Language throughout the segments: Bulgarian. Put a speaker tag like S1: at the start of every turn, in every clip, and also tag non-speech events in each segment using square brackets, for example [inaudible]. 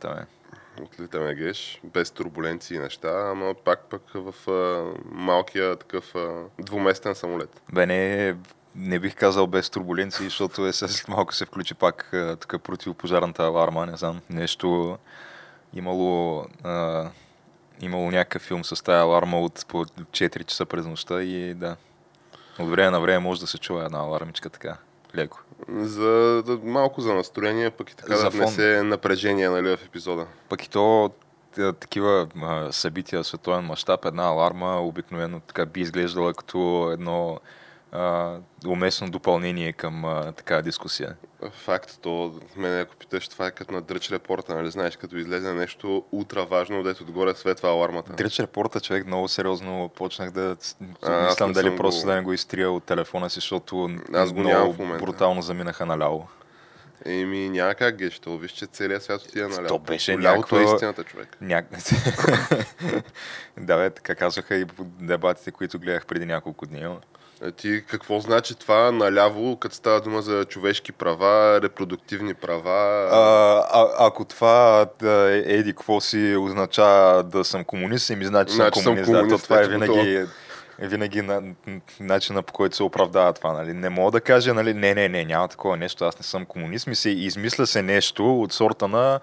S1: Отлитаме.
S2: Отлитаме геш, без турбуленции и неща, ама пак пък в а, малкия такъв а, двуместен самолет.
S1: Бе, не, не бих казал без турбуленции, защото е след малко се включи пак така противопожарната аларма, не знам, нещо имало, а, имало някакъв филм с тази аларма от по 4 часа през нощта и да, от време на време може да се чува една алармичка така, леко.
S2: За, да, малко за настроение, пък и така за да внесе напрежение нали, в епизода.
S1: Пък и то такива а, събития в световен мащаб, една аларма обикновено така би изглеждала като едно а, уместно допълнение към а, така дискусия.
S2: Факт, то мен ако питаш, това е като на Дръч репорта, нали знаеш, като излезе нещо утра важно, дето отгоре светва алармата.
S1: Дръч репорта, човек, много сериозно почнах да а, мислям дали просто го... да не го изтрия от телефона си, защото Аз го много брутално заминаха наляво.
S2: Еми, няма как геш, то виж, че целият свят отида наляво.
S1: То беше
S2: някакво... е истината, човек.
S1: Ня... [laughs] да, бе, така казваха и дебатите, които гледах преди няколко дни.
S2: Е, ти какво значи това наляво, като става дума за човешки права, репродуктивни права?
S1: А, а, ако това да, еди, какво си означава да съм комунист, ми значи, значи съм комунист. Съм комунист да, то това е винаги, винаги на, начина по който се оправдава това. Нали. Не мога да кажа, нали, не, не, не, няма такова нещо, аз не съм комунист. Ми се измисля се нещо от сорта на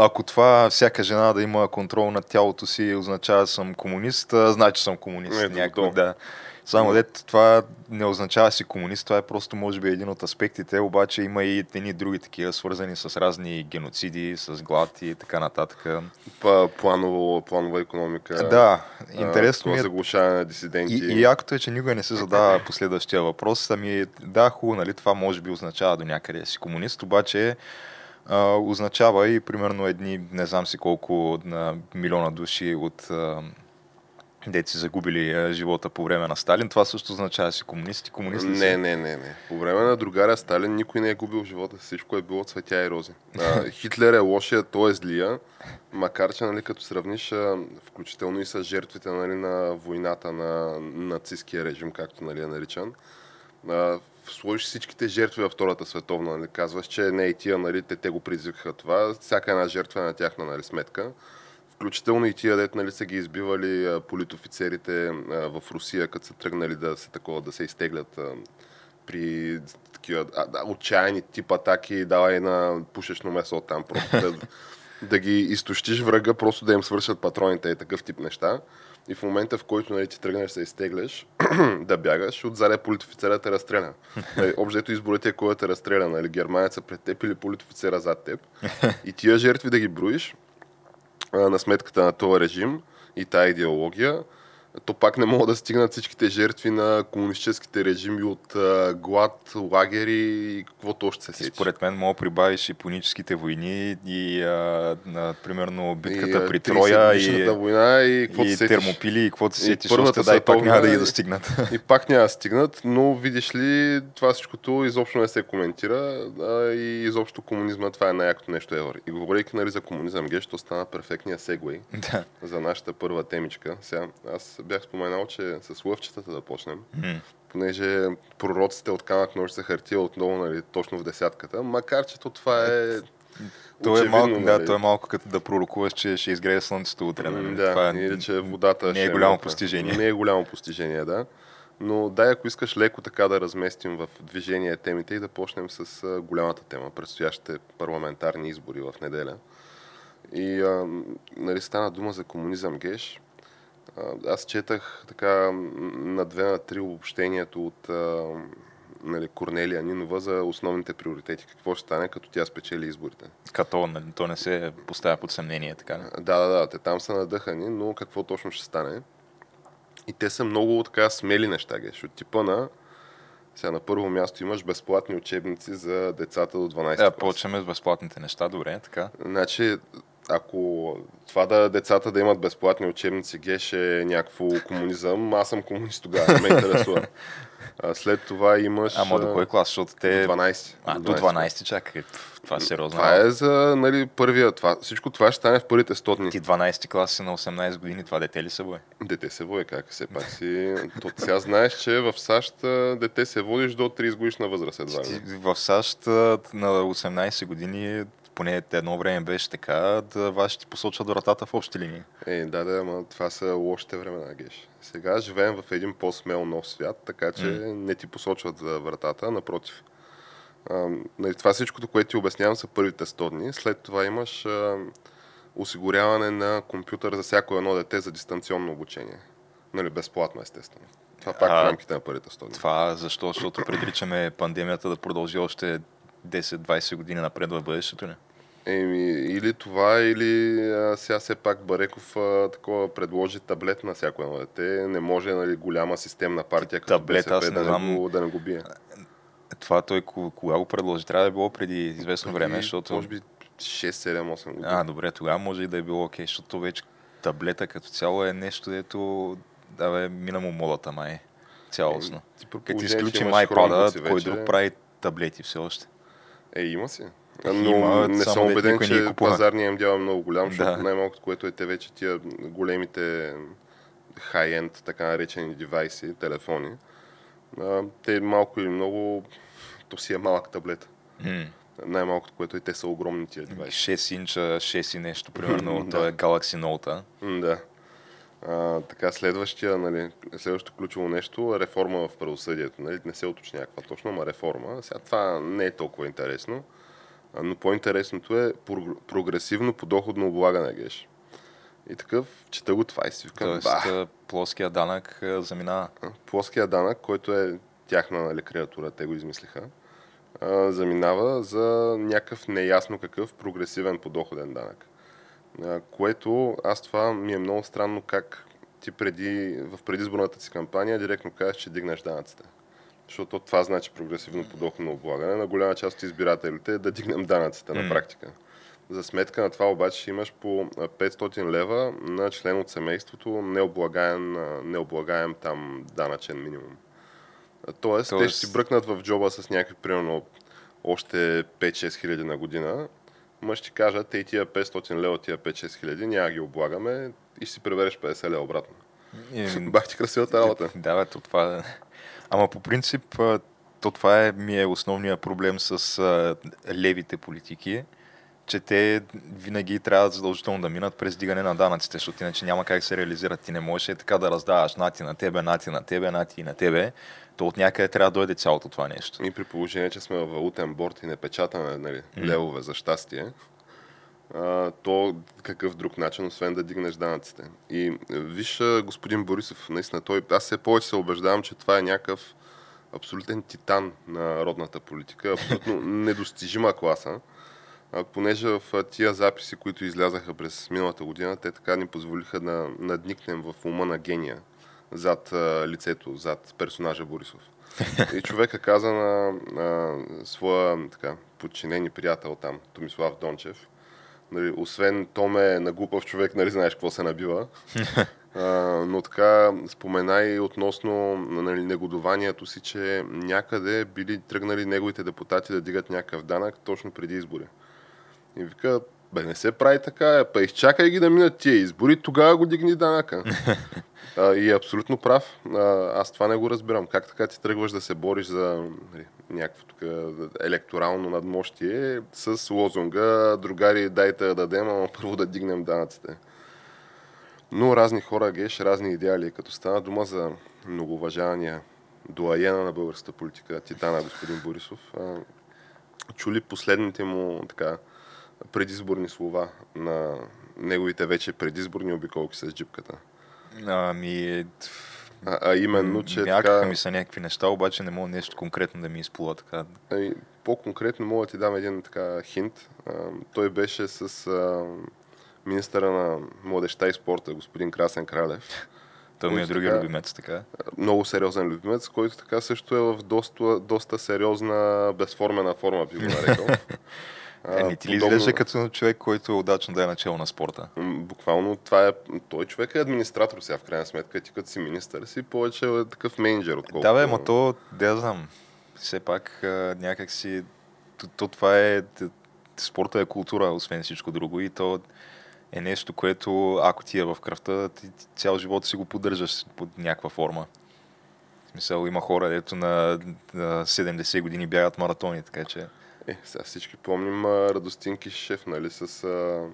S1: ако това всяка жена да има контрол над тялото си означава, че съм комунист, значи съм комунист. Не, някой, да. Само дет, това не означава си комунист, това е просто може би един от аспектите, обаче има и едни други такива, свързани с разни геноциди, с глад и така нататък.
S2: Планово, планова економика.
S1: Да, интересно
S2: ми е. Заглушаване на дисиденти.
S1: И, и якото е, че никога не се задава последващия въпрос. Ами, да, хубаво, нали, това може би означава до някъде си комунист, обаче а, означава и примерно едни, не знам си колко на милиона души от а, дете си загубили а, живота по време на Сталин. Това също означава си комунисти. комунисти
S2: не, си. не, не, не. По време на другаря Сталин никой не е губил живота си. Всичко е било цветя и рози. А, [laughs] Хитлер е лошия, той е злия. Макар, че нали, като сравниш а, включително и с жертвите нали, на войната на нацистския режим, както нали, е наричан, а, сложиш всичките жертви във Втората световна, нали, казваш, че не и тия, нали, те, те го предизвикаха това. Всяка една жертва е на тяхна нали, сметка. Включително и тия, дет, нали, са ги избивали политофицерите в Русия, като са тръгнали да се, такова, да се изтеглят при такива да, отчаяни тип атаки, давай на пушечно месо там, просто да, да ги изтощиш врага, просто да им свършат патроните и такъв тип неща. И в момента, в който нали, ти тръгнеш се изтегляш, [clears throat] да бягаш, отзаде политофицера те разстреля. [laughs] Нали, Общо изборите е кой те разстреля, нали, германеца пред теб или политофицера зад теб. [laughs] И тия жертви да ги броиш, на сметката на този режим и тая идеология, то пак не могат да стигнат всичките жертви на комунистическите режими от а, глад, лагери и каквото още се сети.
S1: Според мен мога прибавиш и пуническите войни и а, на, примерно битката и, при Троя и,
S2: война и,
S1: и термопили и каквото се сетиш. Първата да, и пак няма да ги достигнат.
S2: И, и пак няма да стигнат, но видиш ли, това всичкото изобщо не се коментира а, и изобщо комунизма това е най-якото нещо евро. И говорейки нали, за комунизъм, геш, то стана перфектния сегвей
S1: да.
S2: за нашата първа темичка. Сега, аз бях споменал, че с лъвчетата да почнем, mm. понеже пророците от камък ножица хартия отново нали, точно в десятката, макар че то това е
S1: то е, малко, нали? да, то е малко като да пророкуваш, че ще изгрее слънцето утре. Нали?
S2: Да,
S1: това
S2: е, или че водата
S1: не е,
S2: е
S1: голямо постижение.
S2: Не е голямо постижение, да. Но дай, ако искаш леко така да разместим в движение темите и да почнем с голямата тема, предстоящите парламентарни избори в неделя. И а, нали, стана дума за комунизъм геш Аз четах така на две на три обобщението от нали, Корнелия Нинова за основните приоритети. Какво ще стане, като тя спечели изборите.
S1: Като нали, то не се поставя под съмнение, така ли?
S2: Да, да, да, те там са надъхани, но какво точно ще стане? И те са много така смели неща, геш. От типа на сега на първо място имаш безплатни учебници за децата до 12 клас.
S1: Да, почваме с безплатните неща, добре, така.
S2: Значи, ако това да децата да имат безплатни учебници геш е някакво комунизъм, аз съм комунист тогава, ме интересува. А, след това имаш...
S1: Ама до кой клас? Защото те...
S2: До 12.
S1: А, до 12, 12 чакай. Това е сериозно.
S2: Това е за нали, първия. Това, всичко това ще стане в първите 100 дни.
S1: Ти 12 клас си на 18 години, това дете ли се бое?
S2: Дете се бое, как все пак си. То, сега знаеш, че в САЩ дете се водиш до 30 годишна възраст едва.
S1: Ти, в САЩ на 18 години поне едно време беше така, да вас ще ти посочват вратата в общи линии.
S2: Е, да, да, ама това са лошите времена, Геш. Сега живеем в един по-смел нов свят, така че mm. не ти посочват вратата, напротив. А, нали, това всичкото, което ти обяснявам, са първите 100 дни. След това имаш а, осигуряване на компютър за всяко едно дете за дистанционно обучение. Нали, безплатно, естествено. Това пак а, в рамките на първите 100 дни.
S1: Това защо? Защото предричаме пандемията да продължи още 10-20 години напред в бъдещето ни.
S2: Еми, или това, или а, сега все пак Бареков а, такова предложи таблет на всяко едно дете. Не може нали, голяма системна партия като таблет, БСП аз не да, знам... не го, да не го бие.
S1: Това той кога го предложи? Трябва да е било преди известно време, защото...
S2: Може би 6-7-8 години.
S1: А, добре, тогава може и да е било окей, защото вече таблета като цяло е нещо, дето да бе, мина му модата май цялостно. Като изключим iPad, кой друг прави таблети все още?
S2: Е, има си. Но има, не съм убеден, че пазарния им дял е много голям, защото да. най-малкото, което е те вече тия големите хай-енд, така наречени девайси, телефони, те малко или много, то си е малък таблет. Mm. Най-малкото, което и те са огромни тия девайси.
S1: 6 инча, 6 и нещо, примерно, [laughs] да. е Galaxy Note.
S2: Да. А, така, следващия, нали, следващото ключово нещо е реформа в правосъдието. Нали? Не се уточня каква точно, ама реформа. Сега това не е толкова интересно. Но по-интересното е прогресивно подоходно облагане, геш. И такъв, чета го това и си викам,
S1: Тоест, ба. плоския данък заминава.
S2: Плоския данък, който е тяхна нали, креатура, те го измислиха, заминава за някакъв неясно какъв прогресивен подоходен данък. Което аз това ми е много странно как ти преди, в предизборната си кампания директно казваш, че дигнеш данъците защото това значи прогресивно подоходно облагане на голяма част от избирателите да дигнем данъците mm. на практика. За сметка на това обаче имаш по 500 лева на член от семейството необлагаем, необлагаем там данъчен минимум. Тоест, Тоест, те ще си бръкнат в джоба с някакви, примерно, още 5-6 хиляди на година, ма ще ти кажат, те и тия 500 лева, тия 5-6 хиляди, няма ги облагаме и ще си прибереш 50 лева обратно. [laughs] Бах ти красивата работа. [laughs]
S1: Да, бе, това Ама по принцип, то това е, ми е основният проблем с а, левите политики, че те винаги трябва задължително да минат през дигане на данъците, защото иначе няма как се реализират. Ти не можеш е така да раздаваш нати на тебе, нати на тебе, нати и на тебе. То от някъде трябва да дойде цялото това нещо.
S2: И при положение, че сме в валутен борт и не печатаме нали, mm. левове за щастие, а, то какъв друг начин, освен да дигнеш данъците. И виж, господин Борисов, наистина, той, аз все повече се убеждавам, че това е някакъв абсолютен титан на родната политика, абсолютно [laughs] недостижима класа. А, понеже в тия записи, които излязаха през миналата година, те така ни позволиха да надникнем в ума на гения зад а, лицето, зад персонажа Борисов. [laughs] И човека каза на, на своя така, подчинени приятел там, Томислав Дончев, нали, освен Томе на глупав човек, нали знаеш какво се набива. [laughs] а, но така спомена и относно нали, негодованието си, че някъде били тръгнали неговите депутати да дигат някакъв данък точно преди избори. И вика, бе, не се прави така, па изчакай ги да минат тия избори, тогава го дигни данъка. [laughs] а, и е абсолютно прав. А, аз това не го разбирам. Как така ти тръгваш да се бориш за нали, някакво тук електорално надмощие с лозунга другари дайте да дадем, ама първо да дигнем данъците. Но разни хора, геш, разни идеали. Като стана дума за многоуважавания дуаена на българската политика, титана господин Борисов, а, чули последните му така, предизборни слова на неговите вече предизборни обиколки с джипката.
S1: Ами...
S2: А, а именно, че
S1: Някакви така... ми са някакви неща, обаче не мога нещо конкретно да ми изплува така.
S2: Ами, по-конкретно мога да ти дам един така хинт. А, той беше с а, министъра на младеща и спорта, господин Красен Кралев.
S1: Той ми е другия любимец, така.
S2: Много сериозен любимец, който така също е в доста, доста сериозна безформена форма, би го нарекал. [laughs]
S1: Е, не ти ли подобно... изглежда като човек, който е удачно да е начало на спорта?
S2: Буквално това е... Той човек е администратор сега, в крайна сметка. Ти като си министър си повече е такъв менеджер. Отколкото...
S1: Да, бе, ма то, да знам. Все пак някак си... То, то това е... Спорта е култура, освен всичко друго. И то е нещо, което ако ти е в кръвта, ти цял живот си го поддържаш под някаква форма. В смисъл, има хора, ето на, на 70 години бягат маратони, така че...
S2: Е, сега всички помним Радостин Кишев, нали, с а,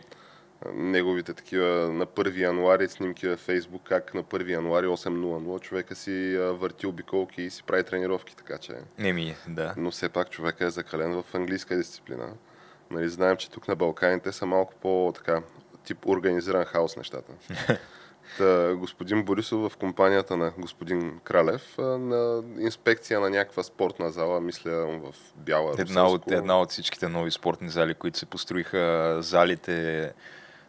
S2: неговите такива на 1 януари снимки във Фейсбук, как на 1 януари 8.00 човека си върти обиколки и си прави тренировки, така че...
S1: Не ми, да.
S2: Но все пак човека е закален в английска дисциплина. Нали, знаем, че тук на Балканите са малко по така тип организиран хаос нещата. [laughs] Та, господин Борисов в компанията на господин Кралев на инспекция на някаква спортна зала, мисля в Бяла
S1: една от, една от всичките нови спортни зали, които се построиха, залите,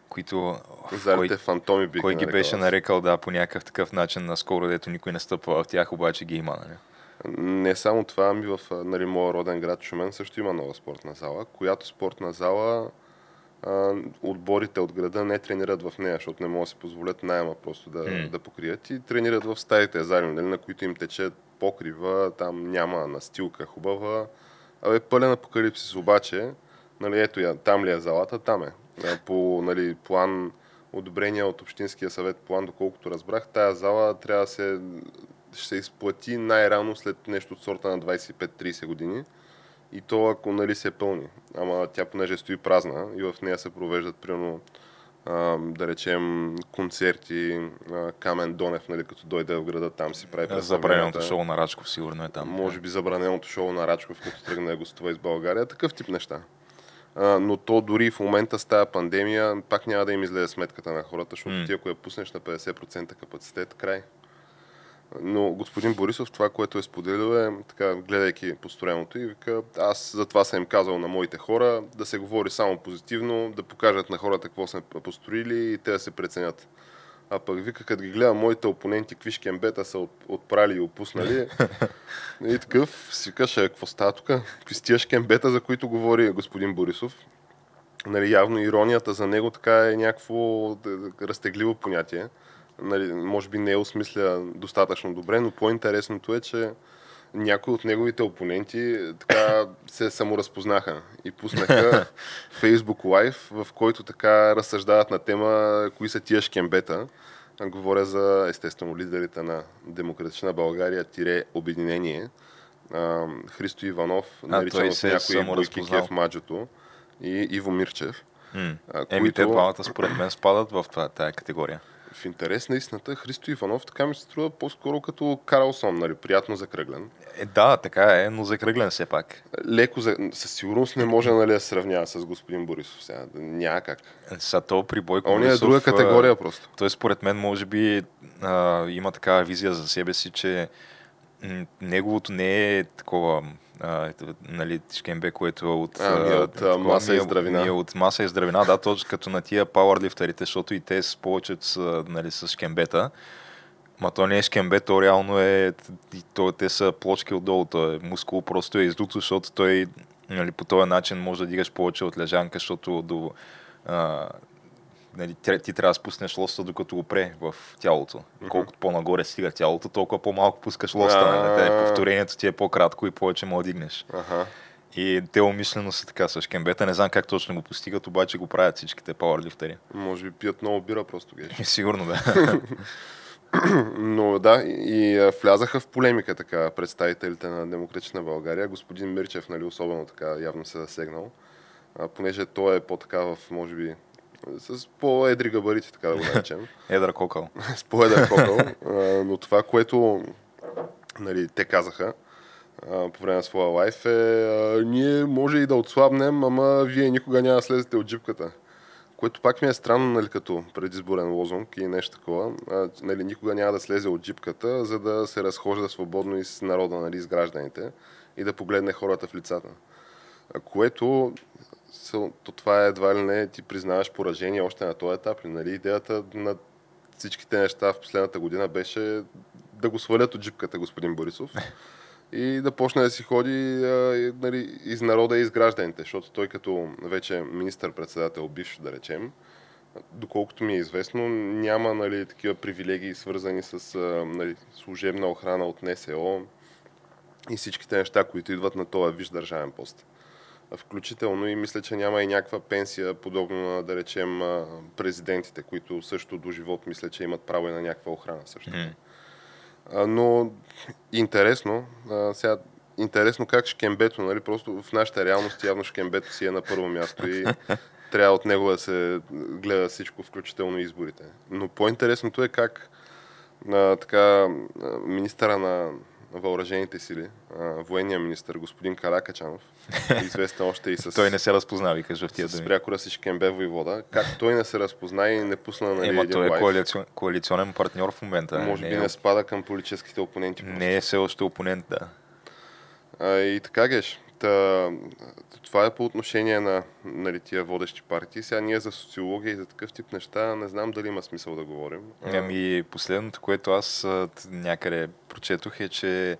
S1: които...
S2: Залите кой, фантоми бих
S1: Кой ги беше нарекал, да, по някакъв такъв начин, наскоро, дето никой не стъпва в тях, обаче ги има, нали?
S2: Не само това, ами в нали, моя роден град Шумен също има нова спортна зала, която спортна зала отборите от града не тренират в нея, защото не могат да си позволят найема просто да, mm. да покрият и тренират в стаите заедно, нали, на които им тече покрива, там няма настилка хубава. Абе, пълен апокалипсис обаче, нали, ето я, там ли е залата, там е. По нали, план, одобрение от Общинския съвет план, доколкото разбрах, тая зала трябва да се, ще се изплати най-рано след нещо от сорта на 25-30 години и то ако нали се пълни. Ама тя понеже стои празна и в нея се провеждат примерно да речем концерти, Камен Донев, нали, като дойде в града, там си прави
S1: Забраненото шоу на Рачков сигурно е там.
S2: Може би забраненото шоу на Рачков, като тръгне да гостува из България. Такъв тип неща. А, но то дори в момента с тази пандемия пак няма да им излезе сметката на хората, защото mm. ти ако я пуснеш на 50% капацитет, край. Но господин Борисов това, което е споделил е, така, гледайки построеното и вика, аз за това съм им казал на моите хора, да се говори само позитивно, да покажат на хората какво сме построили и те да се преценят. А пък вика, като ги гледам моите опоненти, какви шкембета са отправили и опуснали. [laughs] и такъв си каже, какво става тук? Какви с тия шкембета, за които говори господин Борисов? Нали, явно иронията за него така е някакво разтегливо понятие нали, може би не е осмисля достатъчно добре, но по-интересното е, че някои от неговите опоненти така се саморазпознаха и пуснаха [laughs] Facebook Live, в който така разсъждават на тема кои са тия шкембета. Говоря за, естествено, лидерите на Демократична България, тире Обединение. Христо Иванов, наричан от някои Бойки Кев Маджото и Иво Мирчев.
S1: Еми, които... те двамата според мен спадат в тая категория
S2: в интерес на истината, Христо Иванов така ми се струва по-скоро като Карлсон, нали, приятно закръглен.
S1: Е, да, така е, но закръглен все пак.
S2: Леко, за... със сигурност не може нали, да сравнява с господин Борисов сега. Няма как.
S1: Са то при Бойко
S2: Он Борисов, е друга категория просто.
S1: Той според мен може би а, има такава визия за себе си, че неговото не е такова а, нали, Шкембе, което е от,
S2: а, ми е от а, маса и здравина. Ми
S1: е от маса и здравина, да, точно като на тия пауърлифтерите, защото и те с повечето са нали, с шкембета. Ма то не е шкембе, то реално е, то, те са плочки отдолу, то е мускул, просто е издуто, защото той нали, по този начин може да дигаш повече от лежанка, защото до, а, нали, ти трябва да спуснеш лоста, докато го пре в тялото. Mm-hmm. Колкото по-нагоре стига тялото, толкова по-малко пускаш лоста. Нали? Повторението ти е по-кратко и повече му дигнеш. И те умишлено са така с кембета. Не знам как точно го постигат, обаче го правят всичките пауърлифтери.
S2: Може би пият много бира просто геш. [laughs]
S1: Сигурно да. [laughs]
S2: Но да, и влязаха в полемика така представителите на Демократична България. Господин Мирчев, нали, особено така явно се засегнал, а, понеже той е по-така в, може би, с по-едри габарити, така да го наречем. [laughs]
S1: Едър кокъл.
S2: с по-едър кокъл. но това, което нали, те казаха по време на своя лайф е ние може и да отслабнем, ама вие никога няма да слезете от джипката. Което пак ми е странно, нали, като предизборен лозунг и нещо такова. А, нали, никога няма да слезе от джипката, за да се разхожда свободно и с народа, нали, с гражданите и да погледне хората в лицата. Което то това е едва ли не ти признаваш поражение още на този етап. Нали? Идеята на всичките неща в последната година беше да го свалят от джипката господин Борисов и да почне да си ходи а, нали, из народа и из гражданите, защото той като вече министър-председател, бивш да речем, доколкото ми е известно, няма нали, такива привилегии свързани с нали, служебна охрана от НСО и всичките неща, които идват на този виж държавен пост. Включително и мисля, че няма и някаква пенсия, подобно на, да речем, президентите, които също до живот мисля, че имат право и на някаква охрана също. Mm. Но интересно, сега интересно как Шкембето, нали, просто в нашата реалност явно Шкембето си е на първо място и [laughs] трябва от него да се гледа всичко, включително изборите. Но по-интересното е как а, така, министъра на въоръжените сили, военния министр господин Каракачанов, [laughs] известен още и с...
S1: той не се разпозна, викаш в тия
S2: думи. С прякора си Шкембе воевода. Как той не се разпозна и не пусна на
S1: Ема, той е коалицион, коалиционен партньор в момента.
S2: Може не би е... не спада към политическите опоненти.
S1: Не е все още опонент, да.
S2: А, и така, Геш. Та, това е по отношение на нали, тия водещи партии. Сега ние за социология и за такъв тип неща не знам дали има смисъл да говорим.
S1: Ами последното, което аз някъде прочетох е, че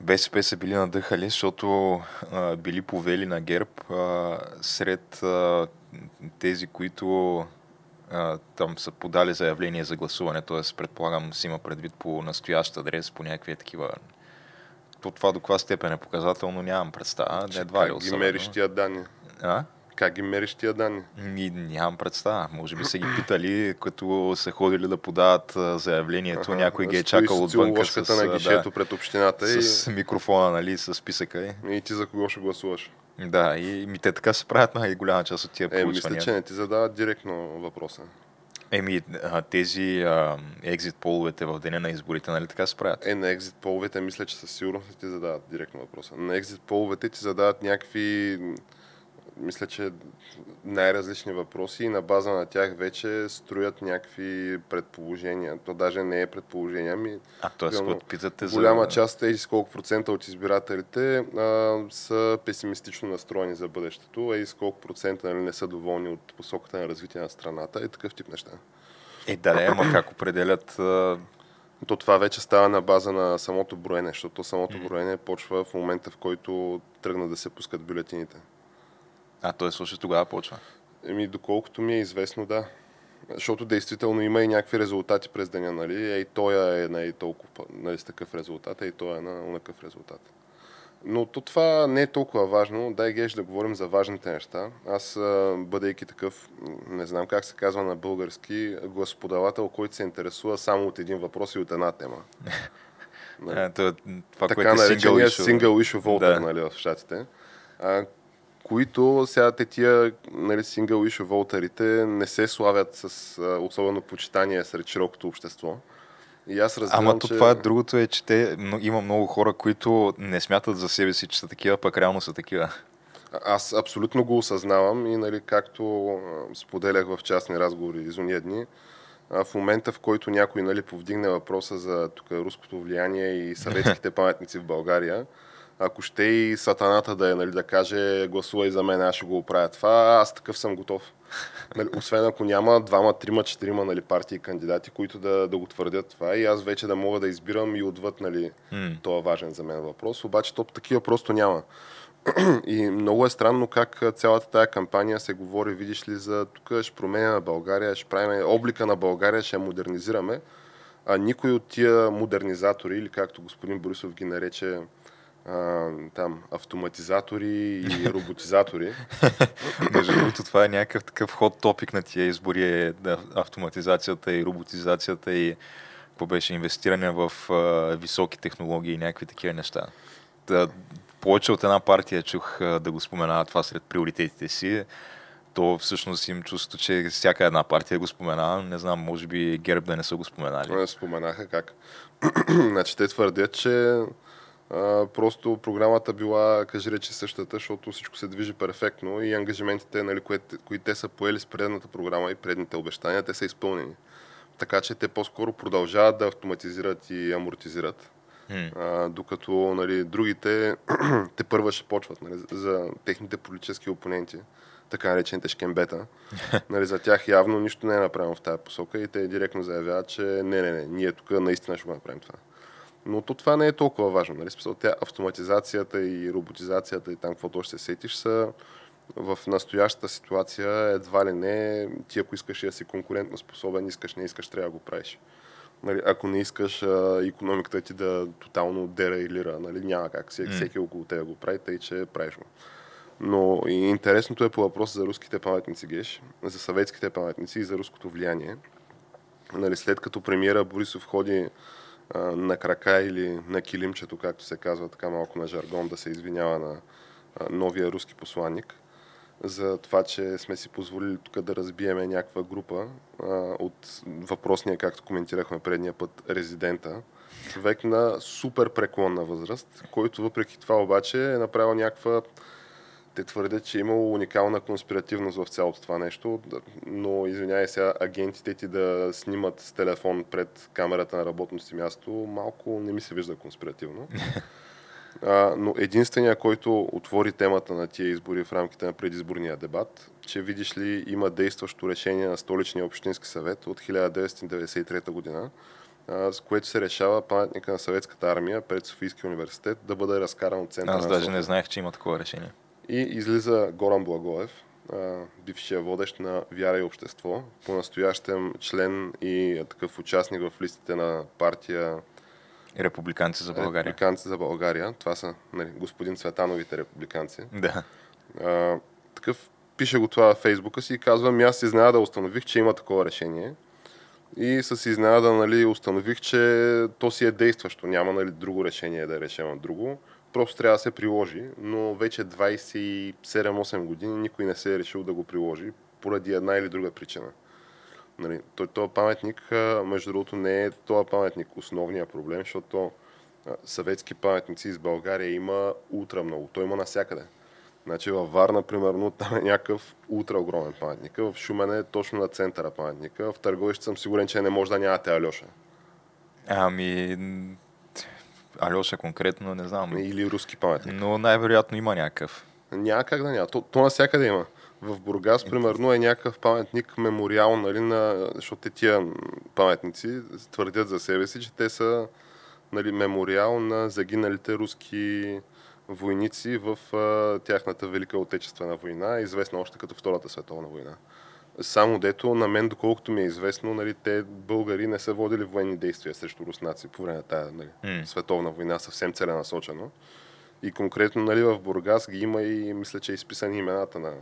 S1: БСП са били надъхали, защото а, били повели на ГЕРБ а, сред а, тези, които а, там са подали заявление за гласуване, т.е. предполагам си има предвид по настоящ адрес, по някакви такива по това до каква степен е показателно, нямам представа.
S2: Не едва ли ги мериш тия данни?
S1: А?
S2: Как ги мериш тия данни?
S1: Ми, нямам представа. Може би са ги питали, като са ходили да подават заявлението, ага, някой ги е чакал отвън
S2: с, на гишето да, пред общината.
S1: С и... микрофона, нали, с списъка.
S2: И... и ти за кого ще гласуваш?
S1: Да, и ми те така се правят на голяма част от тия
S2: е, Мисля, че не ти задават директно въпроса.
S1: Еми, тези екзит половете в деня на изборите, нали така се правят?
S2: Е, на екзит половете мисля, че със сигурност ти задават директно въпроса. На екзит половете ти задават някакви мисля, че най-различни въпроси и на база на тях вече строят някакви предположения. То даже не е предположение, ами...
S1: А, т.е. питате
S2: за... Голяма част тези колко процента от избирателите а, са песимистично настроени за бъдещето, а и с колко процента нали, не са доволни от посоката на развитие на страната и такъв тип неща.
S1: Е, да, не, ама как определят... А...
S2: То това вече става на база на самото броене, защото самото броене почва в момента, в който тръгна да се пускат бюлетините.
S1: А, т.е. слушай, тогава почва?
S2: Еми, доколкото ми е известно, да. Защото действително има и някакви резултати през деня, нали? Ей, той е на и толкова, нали, с такъв резултат, ей, той е на такъв резултат. Но то това не е толкова важно. Дай геш да говорим за важните неща. Аз, бъдейки такъв, не знам как се казва на български, гласоподавател, който се интересува само от един въпрос и от една тема. [laughs]
S1: Нали? Това, това,
S2: така е single issue, single issue voter да. нали, в щатите които сега те тия нали, сингъл ишо волтарите не се славят с а, особено почитание сред широкото общество. И аз разбирам,
S1: Ама то че... това е другото е, че те, има много хора, които не смятат за себе си, че са такива, пък реално са такива.
S2: Аз абсолютно го осъзнавам и нали, както споделях в частни разговори из уния дни, в момента в който някой нали, повдигне въпроса за тук руското влияние и съветските [laughs] паметници в България, ако ще и сатаната да е, нали, да каже, гласувай за мен, аз ще го оправя това, аз такъв съм готов. Нали, освен ако няма двама, трима, четирима нали, партии кандидати, които да, да го твърдят това и аз вече да мога да избирам и отвъд нали, mm. това важен за мен въпрос. Обаче то такива просто няма. [clears throat] И много е странно как цялата тая кампания се говори, видиш ли, за тук ще променя на България, ще правим облика на България, ще я модернизираме. А никой от тия модернизатори, или както господин Борисов ги нарече, а, там, автоматизатори и [laughs] роботизатори.
S1: Между другото, това е някакъв такъв ход топик на тия избори, е автоматизацията и роботизацията и какво беше инвестиране в а, високи технологии и някакви такива неща. Да, повече от една партия чух а, да го споменава това сред приоритетите си. То всъщност им чувство, че всяка една партия го споменава. Не знам, може би ГЕРБ да не са го споменали.
S2: Не споменаха как. [clears throat] значи те твърдят, че А, просто програмата била, кажи речи, същата, защото всичко се движи перфектно и ангажиментите, нали, които, които те са поели с предната програма и предните обещания, те са изпълнени. Така че те по-скоро продължават да автоматизират и амортизират. Hmm. А, докато нали, другите [clears throat] те първа ще почват нали, за техните политически опоненти, така наречените шкембета. [laughs] нали, за тях явно нищо не е направено в тази посока и те директно заявяват, че не, не, не, ние тук наистина ще го направим това. Но то това не е толкова важно. Нали? Смисъл, тя автоматизацията и роботизацията и там каквото ще се сетиш са в настоящата ситуация едва ли не ти ако искаш да си конкурентно способен, искаш, не искаш, трябва да го правиш. Нали, ако не искаш а, економиката ти да тотално дерайлира, нали, няма как всеки, mm. всеки около тебе го прави, тъй че правиш го. Но и интересното е по въпрос за руските паметници Геш, за съветските паметници и за руското влияние. Нали, след като премиера Борисов ходи на крака или на килимчето, както се казва така малко на жаргон, да се извинява на новия руски посланник, за това, че сме си позволили тук да разбиеме някаква група а, от въпросния, както коментирахме предния път, резидента. Човек на супер преклонна възраст, който въпреки това обаче е направил някаква те твърдят, че е имало уникална конспиративност в цялото това нещо, но извинявай сега, агентите ти да снимат с телефон пред камерата на работното си място, малко не ми се вижда конспиративно. [laughs] А, но единствения, който отвори темата на тия избори в рамките на предизборния дебат, че видиш ли има действащо решение на столичния общински съвет от 1993 година, с което се решава паметника на съветската армия пред Софийския университет да бъде разкаран от центъра
S3: Аз даже не знаех, че има такова решение.
S2: И излиза Горан Благоев, бившия водещ на Вяра и общество, по-настоящем член и такъв участник в листите на партия
S3: Републиканци за България.
S2: Републиканци за България. Това са нали, господин Цветановите републиканци.
S3: Да.
S2: А, такъв пише го това в фейсбука си и казва, аз изненада установих, че има такова решение. И с изненада нали, установих, че то си е действащо. Няма нали, друго решение да е решено друго. Просто трябва да се приложи, но вече 27-8 години никой не се е решил да го приложи поради една или друга причина. Нали, той, този паметник, между другото, не е този паметник основния проблем, защото съветски паметници из България има ултра много. Той има навсякъде. Значи във Варна, примерно, там е някакъв ултра огромен паметник. В Шумен е точно на центъра паметника. В Търговище съм сигурен, че не може да нямате Алеша.
S3: Ами, Алеша конкретно не знам.
S2: Или руски паметник.
S3: Но най-вероятно има някакъв.
S2: Няма как да няма. То, то навсякъде има. В Бургас, примерно, е някакъв паметник, мемориал, нали, на, защото те тия паметници твърдят за себе си, че те са нали, мемориал на загиналите руски войници в а, тяхната Велика Отечествена война, известна още като Втората световна война. Само дето, на мен, доколкото ми е известно, нали, те българи не са водили военни действия срещу руснаци по време на тази нали, mm. световна война, съвсем целенасочено. И конкретно нали, в Бургас ги има и мисля, че е изписани имената на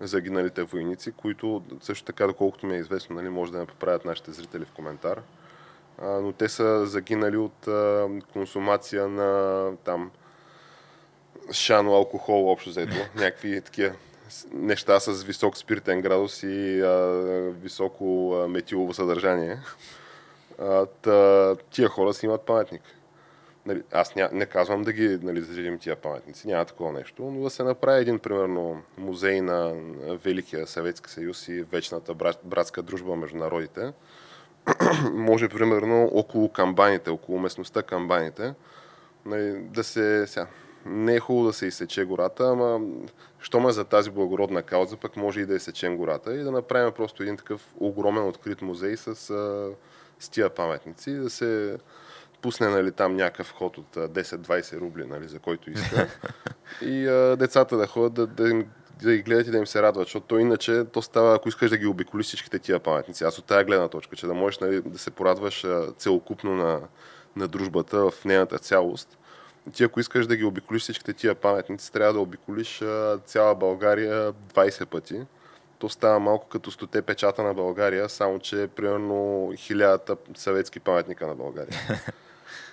S2: загиналите войници, които също така, доколкото ми е известно, нали, може да ме поправят нашите зрители в коментар. А, но те са загинали от а, консумация на там шано алкохол, общо взето. [laughs] Някакви такива неща с висок спиртен градус и а, високо а, метилово съдържание. А, та, тия хора си имат паметник. Нали, аз ня, не казвам да ги нали, заживим тия паметници, няма такова нещо, но да се направи един, примерно, музей на Великия Съветски съюз и вечната брат, братска дружба между народите. [clears throat] Може, примерно, около камбаните, около местността камбаните, нали, да се... Сега, не е хубаво да се изсече гората, ама що ме за тази благородна кауза, пък може и да изсечем гората и да направим просто един такъв огромен открит музей с, с тия паметници, да се пусне нали, там някакъв ход от 10-20 рубли, нали, за който иска. [laughs] и а, децата да ходят да, да, им, да ги гледат и да им се радват, защото то иначе то става, ако искаш да ги обиколи всичките тия паметници. Аз от тази гледна точка, че да можеш нали, да се порадваш целокупно на, на дружбата в нейната цялост. Ти ако искаш да ги обиколиш всичките тия паметници, трябва да обиколиш цяла България 20 пъти то става малко като стоте печата на България, само че примерно хилядата съветски паметника на България. [laughs]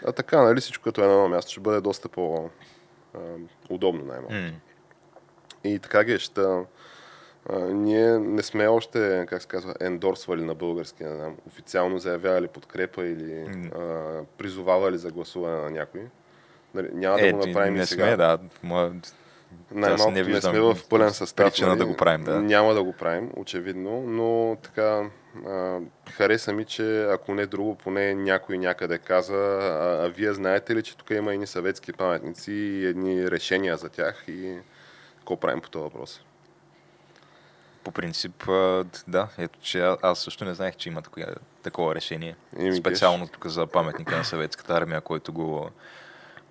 S2: А така, нали, всичко като е едно място ще бъде доста по-удобно най-малко. Mm. И така ги ще... А, ние не сме още, как се казва, ендорсвали на български, не знам, официално заявявали подкрепа или mm. а, призовавали за гласуване на някой. Нали, няма е, да го направим
S1: не
S2: и сега.
S1: Сме, да. Моя...
S2: Най-малкото не, не сме в пълен състав.
S1: Причина нали? да го правим, да.
S2: Няма да го правим, очевидно, но така а, хареса ми, че ако не друго, поне някой някъде каза, а, а вие знаете ли, че тук има едни съветски паметници и едни решения за тях и какво правим по този въпрос?
S1: По принцип, да. Ето, че аз също не знаех, че има такова, такова решение. Специално тук за паметника на съветската армия, който го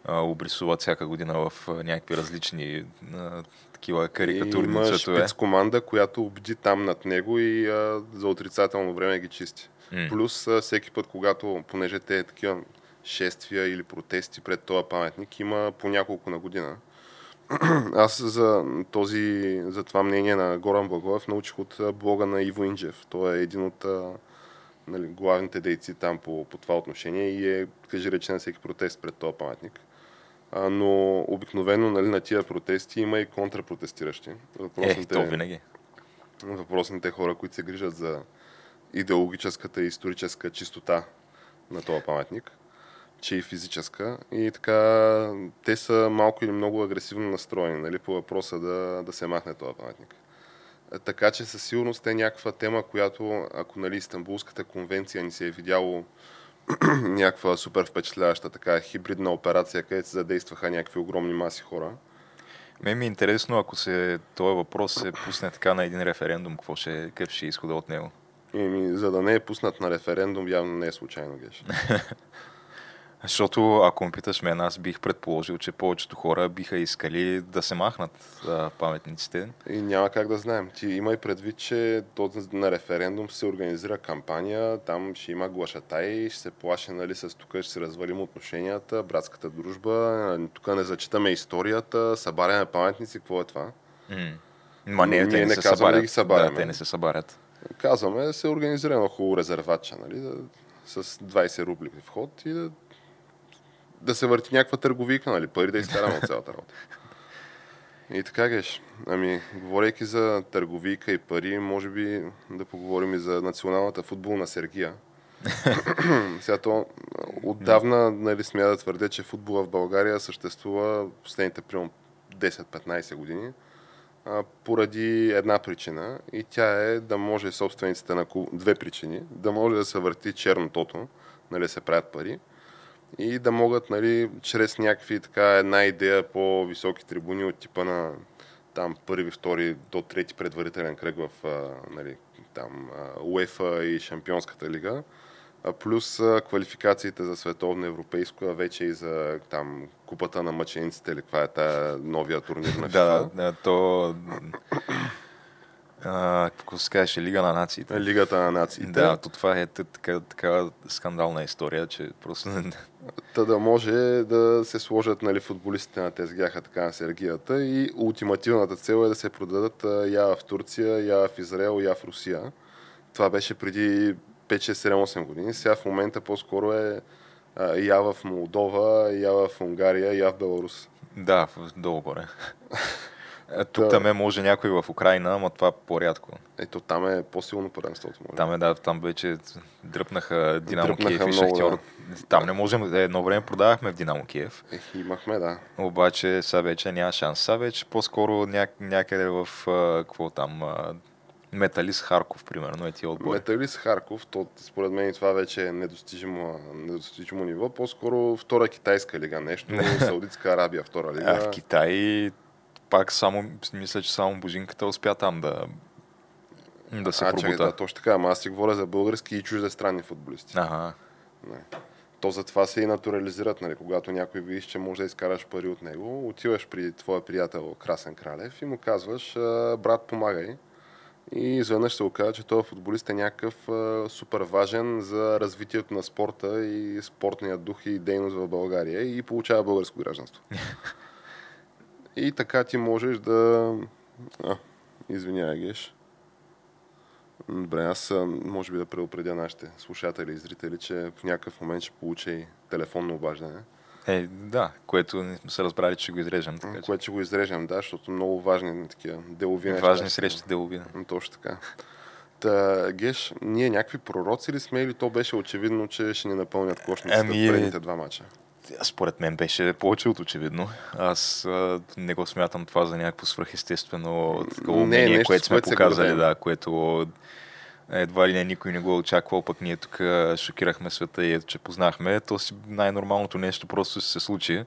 S1: обрисуват всяка година в някакви различни а, такива карикатурни
S2: и има
S1: цветове.
S2: команда, която убеди там над него и а, за отрицателно време ги чисти.
S1: М.
S2: Плюс а, всеки път, когато, понеже те е такива шествия или протести пред този паметник, има по няколко на година. [clears throat] Аз за, този, за това мнение на Горан Благоев научих от блога на Иво Инджев. Той е един от нали, главните дейци там по, по това отношение и е, кажи рече, на всеки протест пред този паметник. А, но обикновено нали, на тия протести има и контрапротестиращи.
S1: Е,
S2: Въпросните,
S1: то винаги.
S2: въпросните хора, които се грижат за идеологическата и историческа чистота на този паметник, че и физическа. И така, те са малко или много агресивно настроени нали, по въпроса да, да се махне този паметник. Е, Така че със сигурност е някаква тема, която, ако нали, Истанбулската конвенция ни се е видяло [clears throat] някаква супер впечатляваща така хибридна операция, където се задействаха някакви огромни маси хора.
S1: Мен ми е интересно, ако се този въпрос се пусне така на един референдум, какво ще, какъв ще е изхода от него?
S2: Еми, за да не е пуснат на референдум, явно не е случайно, Геш. [laughs]
S1: Защото, ако ме питаш мен, аз бих предположил, че повечето хора биха искали да се махнат а, паметниците.
S2: И няма как да знаем. Ти имай предвид, че на референдум се организира кампания, там ще има глашатай, ще се плаше нали, с тук, ще се развалим отношенията, братската дружба, тук не зачитаме историята, събаряме паметници, какво е това?
S1: М. Ма не,
S2: Ние
S1: те не,
S2: не
S1: се събарят.
S2: да ги събаряме.
S1: Да, те не се събарят.
S2: Казваме се организира едно хубаво резерватче, нали, да, с 20 рубли вход и да, да се върти някаква търговика, нали, пари да изкараме от цялата работа. И така геш. Ами, говорейки за търговика и пари, може би да поговорим и за националната футболна Сергия. [coughs] Сега то отдавна нали, смея да твърдя, че футбола в България съществува последните примерно 10-15 години а, поради една причина и тя е да може собствениците на клуб... две причини, да може да се върти чернотото, нали, се правят пари и да могат, нали, чрез някакви така една идея по високи трибуни от типа на там първи, втори до трети предварителен кръг в нали, там УЕФА и Шампионската лига, плюс квалификациите за световно европейско, а вече и за там купата на мъчениците или каква е тая новия турнир на FIFA.
S1: Да, да, то... А, какво се казваше? Лига на нациите.
S2: Лигата на нациите.
S1: Да, то това е така, така скандална история, че просто...
S2: Та да може да се сложат нали, футболистите на тезгяха така на Сергията и ултимативната цел е да се продадат я в Турция, я в Израел, я в Русия. Това беше преди 5-6-7-8 години. Сега в момента по-скоро е я в Молдова, я в Унгария, я в Беларус.
S1: да, долу горе. Тук
S2: Да.
S1: там е може някой в Украина, ама това по-рядко.
S2: Ето там е по-силно първенството. Може.
S1: Там е, да, там вече дръпнаха Динамо
S2: Дръпнаха
S1: Киев и
S2: много,
S1: Шахтьор. Там не можем, едно време продавахме в Динамо Киев,
S2: Ех, имахме, да.
S1: обаче сега вече няма шанс. Сега вече по-скоро ня, някъде в, какво там, а, Металист Харков, примерно, е тия отбори.
S2: Металист Харков, то, според мен това вече е недостижимо, недостижимо ниво. По-скоро втора китайска лига нещо, [laughs] Саудитска Арабия втора лига.
S1: А в Китай пак само, мисля, че само Божинката успя там да, да се
S2: а,
S1: пробута.
S2: да, точно така. Ама аз си говоря за български и чуждестранни футболисти.
S1: Ага.
S2: Не. То затова се и натурализират, нали? когато някой видиш, че може да изкараш пари от него, отиваш при твоя приятел Красен Кралев и му казваш, «А, брат, помагай. И изведнъж се оказа, че този футболист е някакъв а, супер важен за развитието на спорта и спортния дух и дейност в България и получава българско гражданство. [laughs] и така ти можеш да... А, извинявай, Геш. Добре, аз може би да предупредя нашите слушатели и зрители, че в някакъв момент ще получа и телефонно обаждане,
S1: Е, да, което не сме се разбрали, че го изрежем. Така, че.
S2: което ще го изрежем, да, защото много важни такива делови неща
S1: Важни срещи делови.
S2: Точно така. Та, Геш, ние някакви пророци ли сме или то беше очевидно, че ще ни напълнят кошницата
S1: Ами,
S2: предните два мача?
S1: Според мен беше повече от очевидно. Аз а, не го смятам това за някакво свръхестествено такова умение, не, което сме показали, да, което едва ли не никой не го е очаквал, пък ние тук шокирахме света и ето, че познахме. То си най-нормалното нещо просто се случи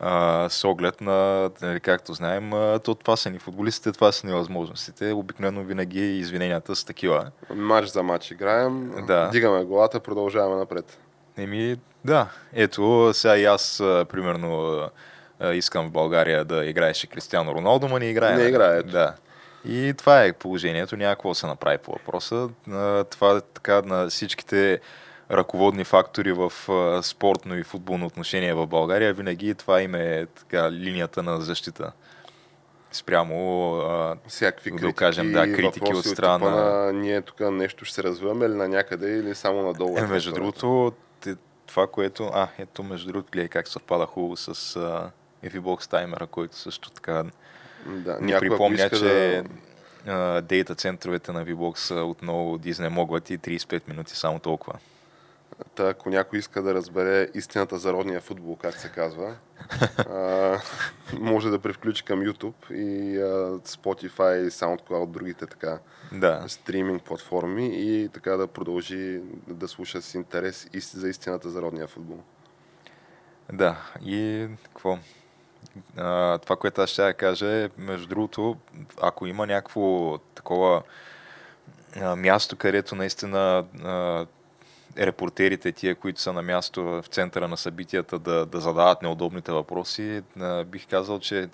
S1: а, с оглед на, нали, както знаем, а, то това са ни футболистите, това са ни възможностите. Обикновено винаги извиненията са такива.
S2: Мач за мач играем, да. дигаме главата, продължаваме напред.
S1: Еми, да. Ето, сега и аз, а, примерно, а, искам в България да играеше Кристиано Роналдо, но не играе.
S2: Не играе.
S1: Да. И това е положението. Някакво се направи по въпроса. Това е така на всичките ръководни фактори в спортно и футболно отношение в България. Винаги това им е така, линията на защита спрямо
S2: а, всякакви критики, да кажем, да, критики от страна на... Ние тук нещо ще се развиваме или на някъде или само надолу.
S1: Е, между другото, това, което... А, ето, между другото, гледай как съвпада хубаво с uh, Evibox таймера, който също така да, ни припомня, че да... дейта центровете на VBOX отново да изнемогват и 35 минути само толкова.
S2: Та, ако някой иска да разбере истината за родния футбол, как се казва, а, [laughs] може да превключи към YouTube и а, Spotify, SoundCloud, другите така
S1: да.
S2: стриминг платформи и така да продължи да слуша с интерес и за истината за родния футбол.
S1: Да, и какво? А, това, което аз ще да кажа е, между другото, ако има някакво такова а, място, където наистина а, репортерите, тия, които са на място в центъра на събитията, да, да задават неудобните въпроси, бих казал, че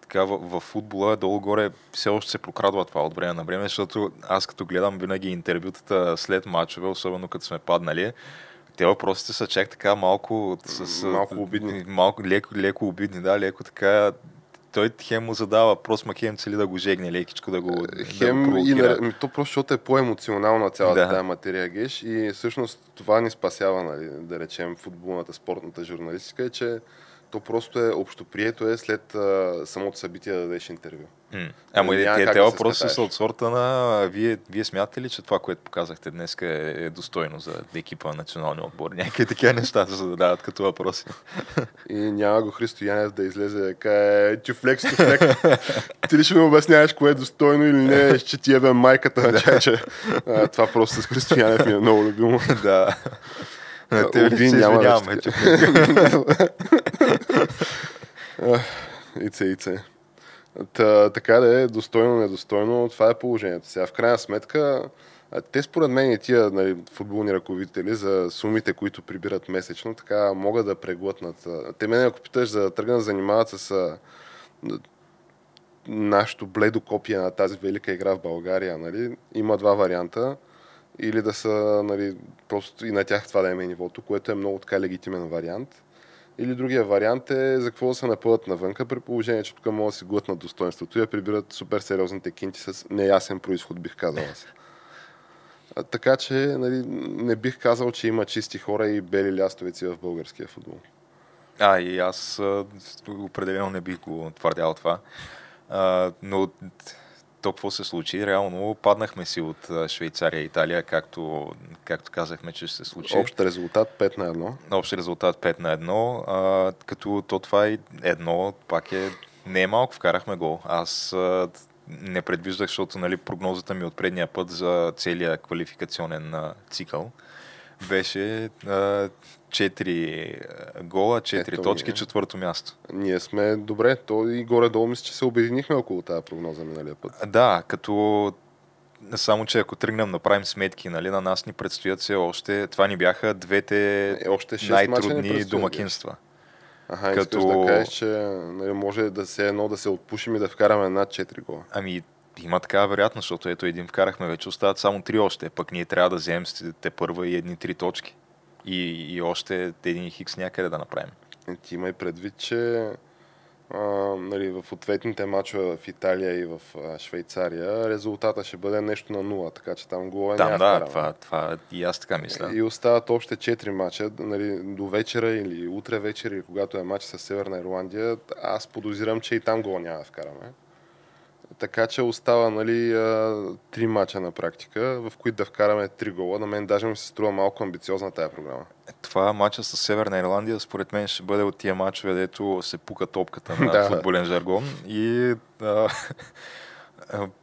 S1: така в, в футбола долу-горе все още се прокрадва това от време на време, защото аз като гледам винаги интервютата след мачове, особено като сме паднали, те въпросите са чак така малко...
S2: С, малко обидни.
S1: Малко, леко, леко обидни, да, леко така той хем му задава въпрос, ма хем цели да го жегне лекичко, да го
S2: Хем да го и на, то просто защото е по-емоционална цялата да. тази материя, Геш, и всъщност това ни спасява, нали, да речем, футболната, спортната журналистика, е, че то просто е общоприето е след а, самото събитие да дадеш интервю.
S1: Mm. Ама и да въпроси са от сорта на вие, вие смятате ли, че това, което показахте днес е, е достойно за екипа на националния отбор? [laughs] Някакви такива неща се задават като въпроси.
S2: И няма го Христо Янев да излезе да каже тюфлекс, тюфлек. [laughs] Ти ли ще ми обясняваш кое е достойно или не, ще ти ебе майката на [laughs] чайче. това просто с Христо Янев ми е много любимо.
S1: да.
S2: На тебе се извиняваме. [laughs] Ице, ице. Та, така да е, достойно, недостойно, това е положението. Сега, в крайна сметка, те според мен и тия нали, футболни ръководители за сумите, които прибират месечно, така могат да преглътнат. Те мене, ако питаш за да тръгна да занимават с нашото бледо копия на тази велика игра в България, нали, има два варианта или да са нали, просто и на тях това да е нивото, което е много така легитимен вариант. Или другия вариант е за какво да се напълят навънка, при положение, че тук могат да си глътнат достоинството и да прибират супер сериозните кинти с неясен происход, бих казал аз. Така че нали, не бих казал, че има чисти хора и бели лястовици в българския футбол.
S1: А, и аз определено не бих го твърдял това. А, но то какво се случи? Реално паднахме си от Швейцария и Италия, както, както казахме, че ще се случи.
S2: Общ резултат 5 на 1.
S1: Общ резултат 5 на 1, а, като то това е едно, пак е не е малко, вкарахме гол. Аз а, не предвиждах, защото нали, прогнозата ми от предния път за целия квалификационен а, цикъл беше а, 4 гола, 4 Ето, точки, ние. четвърто място.
S2: Ние сме добре. То и горе-долу мисля, че се обединихме около тази прогноза миналия път.
S1: Да, като само, че ако тръгнем да правим сметки, нали, на нас ни предстоят все още, това ни бяха двете е, още най-трудни домакинства.
S2: Ага, като... искаш да кажеш, че нали, може да се едно да се отпушим и да вкараме над 4 гола.
S1: Ами, има такава вероятност, защото ето един вкарахме, вече остават само три още, пък ние трябва да вземем те първа и едни три точки и, и още един хикс някъде да направим.
S2: Е, ти има и предвид, че а, нали, в ответните мачове в Италия и в а, Швейцария резултата ще бъде нещо на нула, така че там голове
S1: там, да, това, това и аз така мисля.
S2: И остават още 4 мача, нали, до вечера или утре вечер, или когато е матч с Северна Ирландия, аз подозирам, че и там гола няма да вкараме. Така че остава нали, три мача на практика, в които да вкараме три гола. На мен даже ми се струва малко амбициозна тая програма.
S1: Е, това мача с Северна Ирландия, според мен ще бъде от тия мачове, дето се пука топката на [laughs] да. футболен жаргон. И [laughs] а,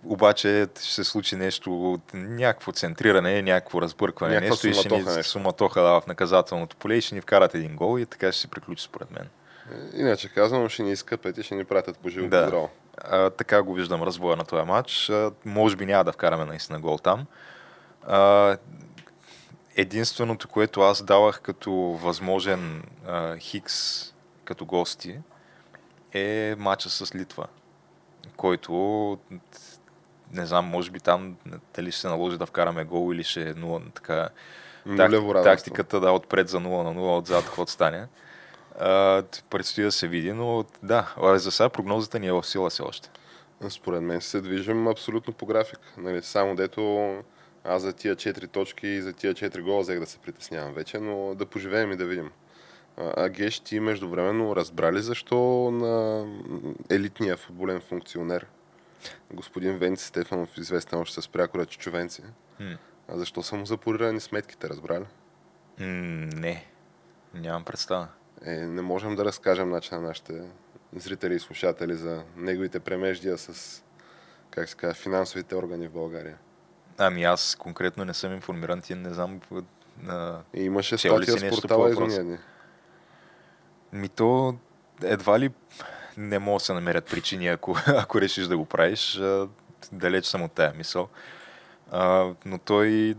S1: обаче ще се случи нещо, някакво центриране, някакво разбъркване, Някаква нещо и ще ни нещо. суматоха да, в наказателното поле и ще ни вкарат един гол и така ще се приключи според мен.
S2: Иначе казвам, ще ни изкъпят и ще ни пратят по живо да.
S1: А, така го виждам разбоя на този матч. А, може би няма да вкараме наистина гол там. А, единственото, което аз давах като възможен а, Хикс като гости е матча с Литва, който не знам, може би там дали ще се наложи да вкараме гол или ще е 0 така. Так, тактиката да отпред за 0 на 0, отзад какво стане. А, предстои да се види, но да, за сега прогнозата ни е в сила все още.
S2: Според мен се движим абсолютно по график. Нали, само дето аз за тия 4 точки и за тия 4 гола взех да се притеснявам вече, но да поживеем и да видим. А Геш, ти междувременно разбрали защо на елитния футболен функционер, господин Венци Стефанов, известен още с прякора Чичовенци, hmm. а защо са му запорирани сметките, разбрали?
S1: Mm, не, нямам представа.
S2: Е, не можем да разкажем начин на нашите зрители и слушатели за неговите премеждия с, как се казва, финансовите органи в България.
S1: Ами аз конкретно не съм информиран, ти не знам.
S2: А, и имаше статия с портала извън
S1: Ми то едва ли не мога да се намерят причини, ако, [laughs] ако решиш да го правиш. Далеч съм от тая мисъл. А, но той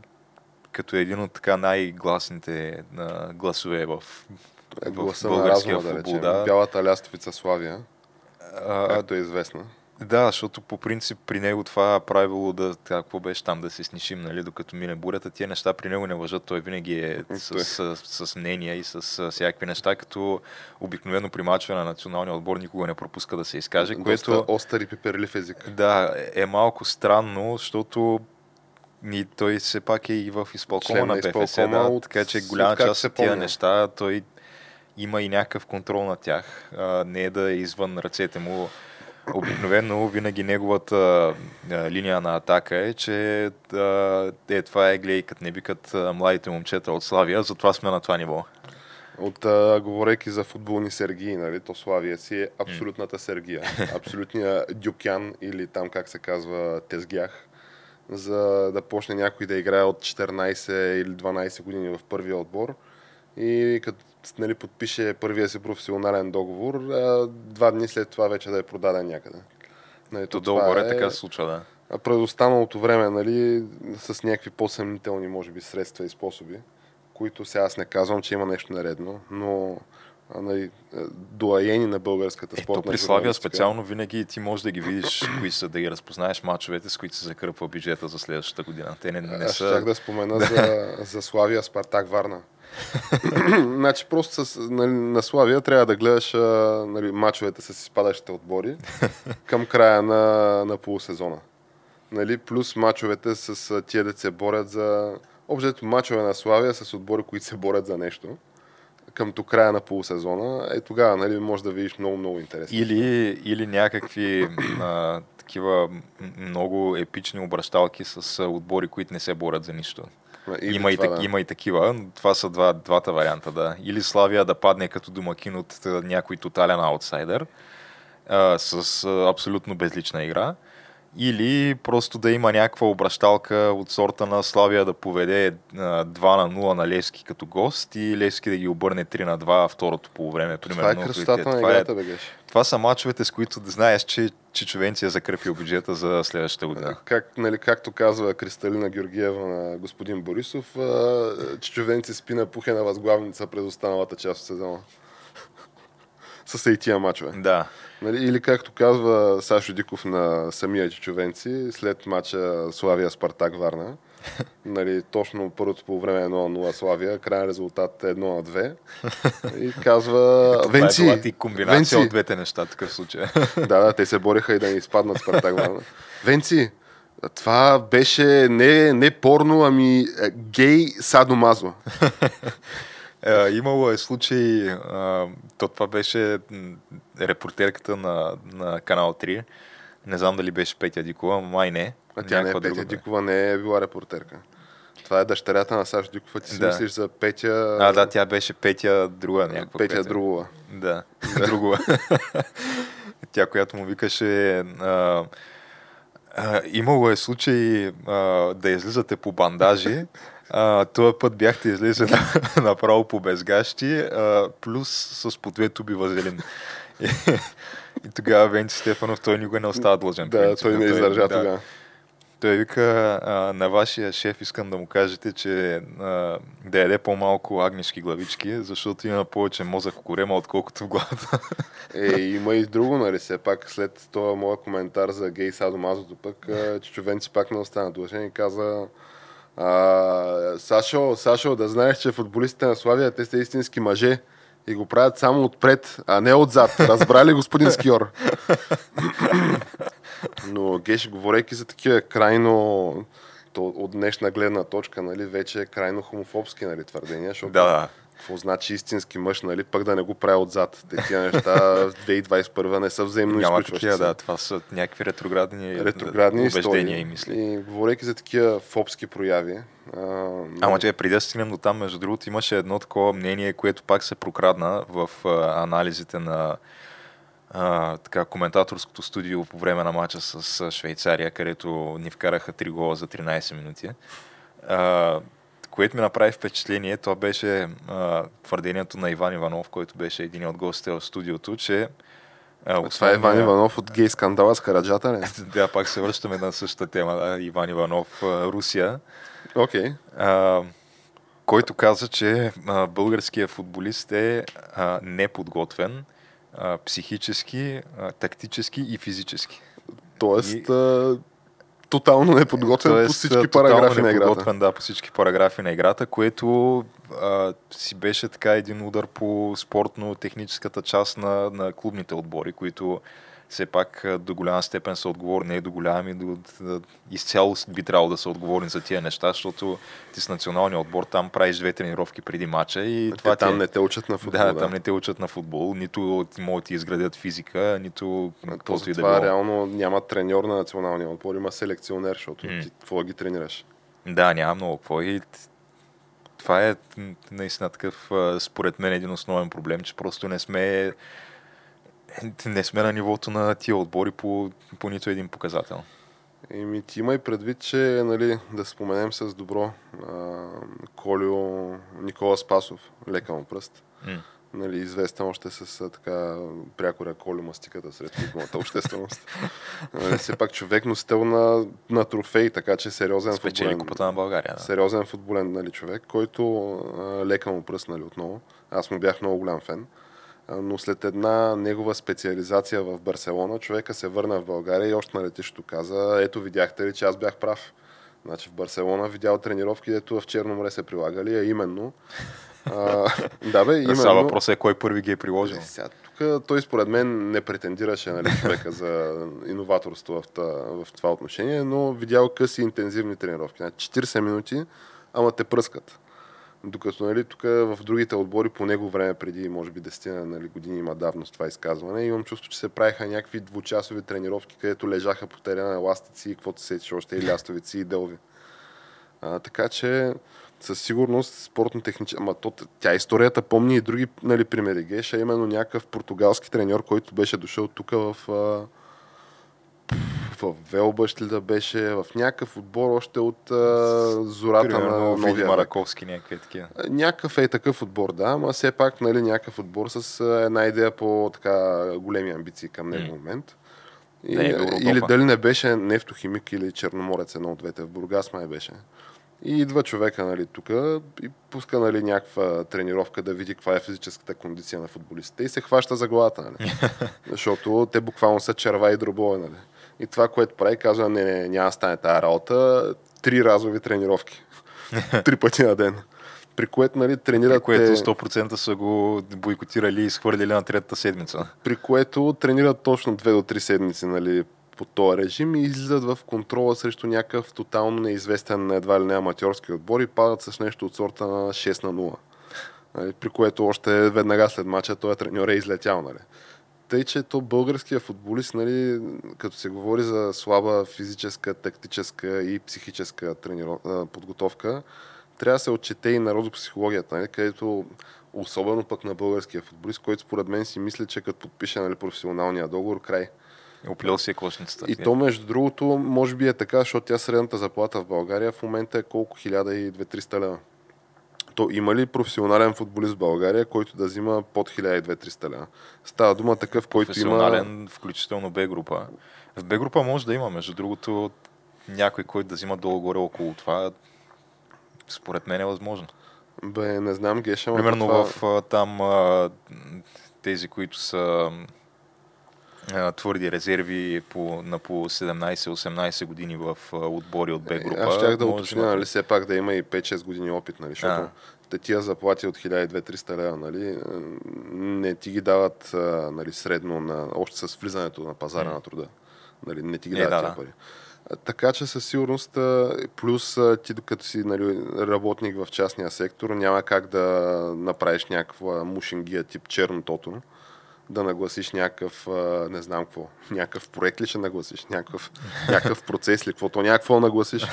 S1: като един от така най-гласните а, гласове в
S2: е гласа на разума, да речем. Да. Бялата лястовица Славия, а, както е известна.
S1: Да, защото по принцип при него това правило да, какво беше там, да се снишим, нали, докато мине бурята, тия неща при него не въжат, той винаги е с, с, с, с мнения и с, с всякакви неща, като обикновено при мачове на националния отбор никога не пропуска да се изкаже,
S2: Доста което... остър и пиперлив език.
S1: Да, е малко странно, защото и той все пак е и в изпълкома на ПФС, да, така че голяма част от тия неща той има и някакъв контрол на тях. А, не е да е извън ръцете му. Обикновено винаги неговата а, линия на атака е, че а, е, това е гледай, като не викат младите момчета от Славия, затова сме на това ниво.
S2: От, а, говорейки за футболни сергии, нали, то Славия си е абсолютната сергия. [laughs] Абсолютния дюкян или там как се казва тезгях за да почне някой да играе от 14 или 12 години в първия отбор и като нали, подпише първия си професионален договор, а два дни след това вече да е продаден някъде.
S1: Нали, то долу-горе е, така се случва, да.
S2: А през останалото време, нали, с някакви по-съмнителни, може би, средства и способи, които сега аз не казвам, че има нещо наредно, но нали, дуаени на българската спортна
S1: Ето при Славия специално винаги ти можеш да ги видиш, [coughs] кои са, да ги разпознаеш мачовете, с които се закърпва бюджета за следващата година. Те не, не
S2: са... Аз да спомена [laughs] за, за Славия Спартак Варна. [coughs] значи просто с, нали, на Славия трябва да гледаш нали, мачовете с изпадащите отбори [laughs] към края на, на полусезона. Нали, плюс мачовете с тия деца борят за... Общото мачове на Славия с отбори, които се борят за нещо към до края на полусезона, е тогава нали, може да видиш много-много интересно.
S1: Или, или някакви а, такива много епични обращалки с отбори, които не се борят за нищо. има, това, и, да. има и такива, но това са два, двата варианта. Да. Или Славия да падне като домакин от някой тотален аутсайдер а, с а, абсолютно безлична игра или просто да има някаква обращалка от сорта на Славия да поведе 2 на 0 на Левски като гост и Левски да ги обърне 3 на 2 второто по време.
S2: Примерно. Това е красотата на играта, бе,
S1: Това са мачовете, с които да знаеш, че Чичовенци е закрепил бюджета за следващата година.
S2: Как, нали, както казва Кристалина Георгиева на господин Борисов, Чичовенци спи на пухена възглавница през останалата част от сезона. [laughs] С тия мачове.
S1: Да.
S2: Нали, или както казва Сашо Диков на самия Чичовенци, след мача Славия Спартак Варна, [laughs] нали, точно първото по време 1-0 Славия, крайен резултат 1 на 2. И казва... [laughs]
S1: Ето, Венци! Това е ти комбинация Венци. от двете неща, такъв случай. [laughs]
S2: да, да, те се бореха и да ни изпаднат Спартак Варна. Венци, това беше не, не порно, ами е, гей садомазо.
S1: Е, имало е случай, то това беше репортерката на, на Канал 3, Не знам дали беше Петя Дикова, май не.
S2: А тя не е Петя Дикова, не е била репортерка. Това е дъщерята на Саш Дикова. Ти си да. мислиш за Петя...
S1: А, да, тя беше Петя друга някаква.
S2: Петя, Петя. Другова.
S1: Да, [laughs] другова. [laughs] тя, която му викаше... А, а, имало е случай а, да излизате по бандажи. [laughs] А, този път бяхте излезли [laughs] направо по безгащи, а, плюс с по две туби вазелин. И, и тогава Венци Стефанов, той никога не остава длъжен.
S2: Да, принцип, той не издържа да. тогава.
S1: Той вика, а, на вашия шеф искам да му кажете, че а, да яде по-малко агнешки главички, защото има повече мозък в корема, отколкото в главата.
S2: Е, има и друго, нали, все пак след това моя коментар за гей садомазото пък, Чичовенци пак не остана длъжен и каза а, Сашо, Сашо, да знаеш, че футболистите на Славия, те са истински мъже и го правят само отпред, а не отзад. Разбрали, господин Скиор? Но Геш, говорейки за такива крайно то, от днешна гледна точка, нали, вече е крайно хомофобски нали, твърдения, защото
S1: да.
S2: Какво значи истински мъж, нали, пък да не го прави отзад. Такива неща [laughs] в 2021 не са взаимно Няма такива,
S1: да, това са някакви ретроградни,
S2: ретроградни убеждения и мисли. И говорейки за такива фобски прояви.
S1: А, Ама че преди да стигнем до там, между другото, имаше едно такова мнение, което пак се прокрадна в а, анализите на а, така, коментаторското студио по време на матча с Швейцария, където ни вкараха 3 гола за 13 минути. А, което ми направи впечатление, това беше а, твърдението на Иван Иванов, който беше един от гостите в студиото, че
S2: а, основния... Това е Иван Иванов от гей скандала с Хараджата, не? [laughs]
S1: да, пак се връщаме на същата тема. Да, Иван Иванов, Русия.
S2: Окей. Okay.
S1: който каза, че а, българският футболист е а, неподготвен а, психически, а, тактически и физически.
S2: Тоест, и... а, тотално неподготвен Тоест, по всички параграфи на играта.
S1: Да, по всички параграфи на играта, което а, си беше така един удар по спортно-техническата част на, на клубните отбори, които все пак до голяма степен са отговорни, не до голяма, до, до, изцяло би трябвало да са отговорни за тия неща, защото ти с националния отбор там правиш две тренировки преди мача и
S2: а това там ти... не те учат на футбол.
S1: Да, да, там не те учат на футбол, нито могат ти изградят физика, нито
S2: каквото и да Това реално няма треньор на националния отбор, има селекционер, защото mm. ти какво ги тренираш?
S1: Да, няма много какво и това е наистина такъв, според мен, един основен проблем, че просто не сме не сме на нивото на тия отбори по, по нито един показател.
S2: Еми, ти има и предвид, че нали, да споменем с добро а, Колио Никола Спасов, лека му пръст. Mm. Нали, известен още с а, така прякора Колио мастиката сред футболната общественост. [laughs] нали, все пак човек носител на, на трофей, така че сериозен
S1: Спечели футболен. купата на България. Да.
S2: Сериозен футболен нали, човек, който а, лека му пръст нали, отново. Аз му бях много голям фен но след една негова специализация в Барселона, човека се върна в България и още на летището каза, ето видяхте ли, че аз бях прав. Значи в Барселона видял тренировки, дето в Черно море се прилагали, а именно а, [laughs] да, бе, именно... Сега
S1: въпросът е кой първи ги е приложил. Е,
S2: сега, тук той според мен не претендираше нали, човека за иноваторство в, в това отношение, но видял къси интензивни тренировки. 40 значи, минути, ама те пръскат. Докато нали, тук в другите отбори по него време, преди може би 10 нали, години има давност това изказване, имам чувство, че се правиха някакви двучасови тренировки, където лежаха по терена еластици и каквото се сечеш още и лястовици и дълви. А, така че със сигурност спортно технически... Ама то, тя историята помни и други нали, примери. Геша именно някакъв португалски треньор, който беше дошъл тук в в Велбъщ ли да беше, в някакъв отбор още от а, зората Примерно, на новия
S1: Мараковски, някакви такива.
S2: Някакъв е такъв отбор, да, ама все пак нали, някакъв отбор с една идея по така големи амбиции към него mm. момент. И, не е или дали не беше нефтохимик или черноморец, едно от двете. В Бургас май беше. И идва човека нали, тук и пуска нали, някаква тренировка да види каква е физическата кондиция на футболистите и се хваща за главата. Нали. [laughs] Защото те буквално са черва и дробове. Нали. И това, което прави, казва, не, не, няма да стане тази работа. Три разови тренировки. [laughs] Три пъти на ден. При което, нали, тренират... При
S1: което 100% са го бойкотирали и изхвърлили на третата седмица.
S2: При което тренират точно 2 до 3 седмици, нали, по този режим и излизат в контрола срещу някакъв тотално неизвестен едва ли не аматьорски отбор и падат с нещо от сорта на 6 на 0. Нали, при което още веднага след мача този треньор е излетял. Нали. Тъй, че то българския футболист, нали, като се говори за слаба физическа, тактическа и психическа трениров... подготовка, трябва да се отчете и народопсихологията, нали, където особено пък на българския футболист, който според мен си мисли, че като подпише нали, професионалния договор, край.
S1: Оплел си е кошницата.
S2: И то, между другото, може би е така, защото тя средната заплата в България в момента е колко? 1200-300 лева. То има ли професионален футболист в България, който да взима под 1200-300 лева? Става дума такъв, който има...
S1: Професионален, включително Б група. В Б група може да има, между другото, някой, който да взима долу-горе около това, според мен е възможно.
S2: Бе, не знам, Геша.
S1: Примерно това... в там тези, които са твърди резерви по, на по 17-18 години в отбори от Б група.
S2: Аз щях да уточня, нали, все пак да има и 5-6 години опит, нали, защото те тия заплати от 1200-300 лева, нали, не ти ги дават нали, средно на, още с влизането на пазара mm. на труда. Нали, не ти ги дават е, да, тия пари. Така че със сигурност, плюс ти докато си нали, работник в частния сектор, няма как да направиш някаква мушингия тип черно тото да нагласиш някакъв, не знам какво, някакъв проект ли ще нагласиш, някакъв, някакъв процес ли, каквото някакво нагласиш.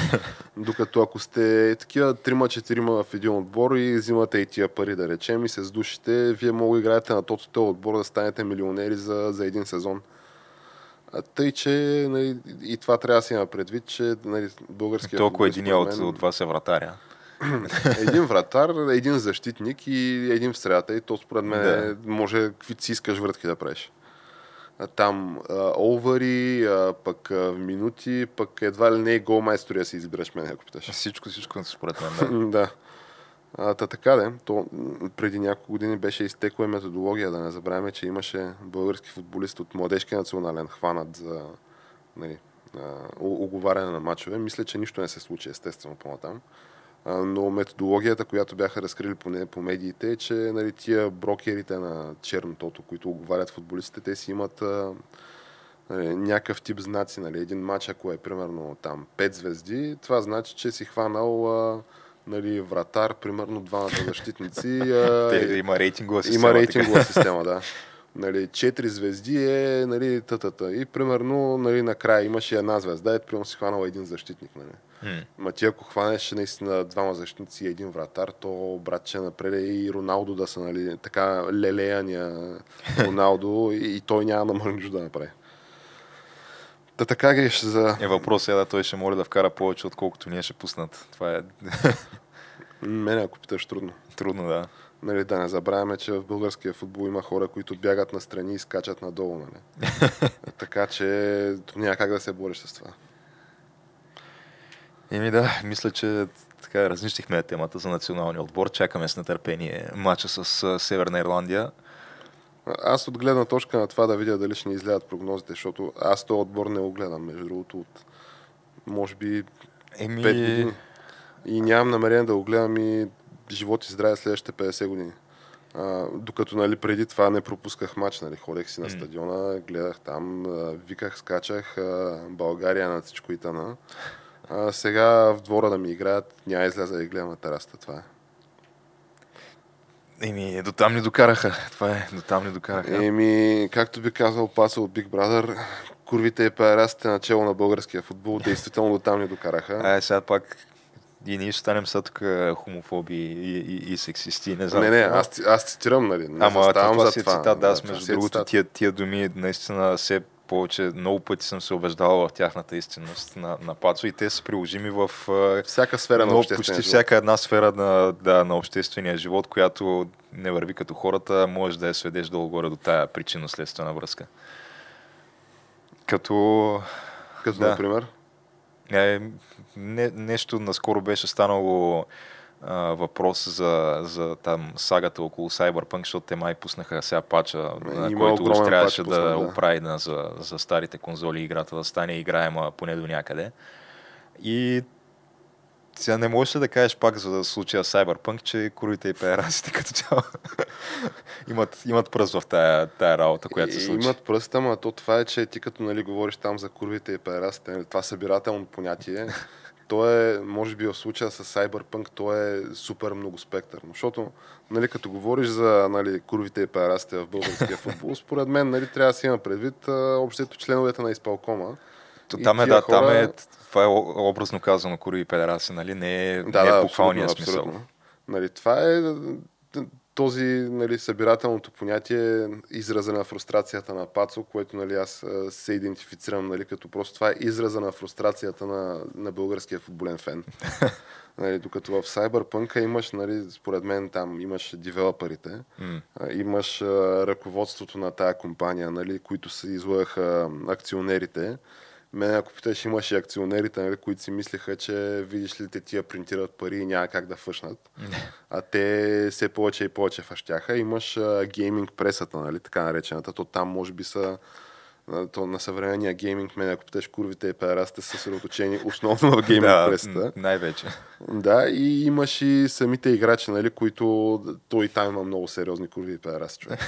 S2: Докато ако сте такива трима-четирима в един отбор и взимате и тия пари, да речем, и се сдушите, вие мога да играете на тото този отбор да станете милионери за, за един сезон. А тъй, че нали, и това трябва да си има предвид, че нали, българския
S1: Толкова един от, от вас е вратаря. [clears throat]
S2: един вратар, един защитник и един в средата. И то според мен да. може каквито си искаш вратки да правиш. Там овари, пък а, минути, пък едва ли не и гол майстори да си избираш мен, ако питаш.
S1: Всичко, всичко според мен, [clears throat]
S2: да. А, та така де, то преди няколко години беше изтекла методология, да не забравяме, че имаше български футболист от младежки национален хванат за нали, оговаряне на матчове. Мисля, че нищо не се случи, естествено, по-натам но методологията, която бяха разкрили поне по медиите е, че нали, тия брокерите на чернотото, които оговарят футболистите, те си имат нали, някакъв тип знаци. Нали. Един матч, ако е примерно там 5 звезди, това значи, че си хванал а, нали, вратар, примерно двамата защитници.
S1: А, [laughs] Те, има рейтингова
S2: система. Има рейтингова система, да. Нали, 4 звезди е нали, тътата. И примерно нали, накрая имаше една звезда, ето примерно си хванал един защитник. Нали. Mm. Ма ти ако хванеш наистина двама защитници и един вратар, то братче напред и Роналдо да са, нали, така лелеяния [laughs] Роналдо и, и той няма да може да направи. Да така греш за...
S1: Е, въпрос е да той ще може да вкара повече, отколкото ние ще пуснат. Това е...
S2: Мене, ако питаш, трудно.
S1: Трудно, да.
S2: Нали, да не забравяме, че в българския футбол има хора, които бягат на страни и скачат надолу. Нали? [laughs] така че няма как да се бориш с това.
S1: Еми да, мисля, че така разнищихме темата за националния отбор. Чакаме с нетърпение матча с Северна Ирландия.
S2: Аз от гледна точка на това да видя дали ще ни излядат прогнозите, защото аз този отбор не го гледам, между другото, от може би Еми... 5 години. И нямам намерение да го гледам и живот и здраве следващите 50 години. А, докато нали, преди това не пропусках матч, нали, ходех си на стадиона, гледах там, виках, скачах, България на всичко и тана. А, сега в двора да ми играят, няма изляза да гледам на тераста. Това е.
S1: Еми, до там ни докараха. Това е, до там ни докараха.
S2: Еми, както би казал Пасъл от Big Brother, курвите и парасите начало на българския футбол, действително до там ни докараха.
S1: А, сега пак и ние ще станем са тук хомофоби и, и, и сексисти. Не, знам,
S2: не, не, аз, аз цитирам, нали? Не
S1: Ама това, това си е цитат, да, аз между другото тия, тия думи наистина се повече, много пъти съм се убеждавал в тяхната истинност на, на Пацо и те са приложими в
S2: всяка сфера на обществения
S1: почти живот. всяка една сфера на, да, на обществения живот, която не върви като хората, можеш да я сведеш долу-горе до тая причинно-следствена връзка. Като...
S2: Като, да. например?
S1: Е, не, нещо наскоро беше станало а, въпрос за, за там сагата около Cyberpunk, защото те май пуснаха сега пача, на който още трябваше да, да оправи да, за, за старите конзоли играта да стане играема поне до някъде. И сега не можеш да кажеш пак за случая Cyberpunk, че курите и пеерасите като цяло [laughs] имат, имат пръст в тая, тая работа, която се случи?
S2: Имат пръст, ама то това е, че ти като нали, говориш там за курвите и пеерасите, нали, това събирателно понятие, [laughs] то е, може би в случая с Cyberpunk, то е супер много спектърно. Защото, нали, като говориш за нали, курвите и парасите в българския футбол, [laughs] според мен нали, трябва да си има предвид общото членовете на изпълкома.
S1: То, там е, да, хора... там е, това е образно казано курви и педераси, нали? Не е, да, не е в буквалния смисъл. Абсолютно.
S2: Нали, това е този нали, събирателното понятие израза на фрустрацията на Пацо, което нали, аз се идентифицирам нали, като просто това е израза на фрустрацията на, на българския футболен фен. [laughs] нали, докато в Cyberpunk имаш, нали, според мен там имаш девелоперите, mm. имаш а, ръководството на тая компания, нали, които се излъгаха акционерите, мен, ако питаш, имаше акционерите, нали, които си мислеха, че видиш ли те тия принтират пари и няма как да фъшнат. а те все повече и повече фащяха. Имаш гейминг пресата, нали, така наречената. То там може би са то на съвременния гейминг, мен ако питаш курвите и педерастите са съсредоточени основно в гейминг [laughs] да,
S1: най-вече.
S2: Да, и имаш и самите играчи, нали, които той и там има много сериозни курви и педерасти, човек.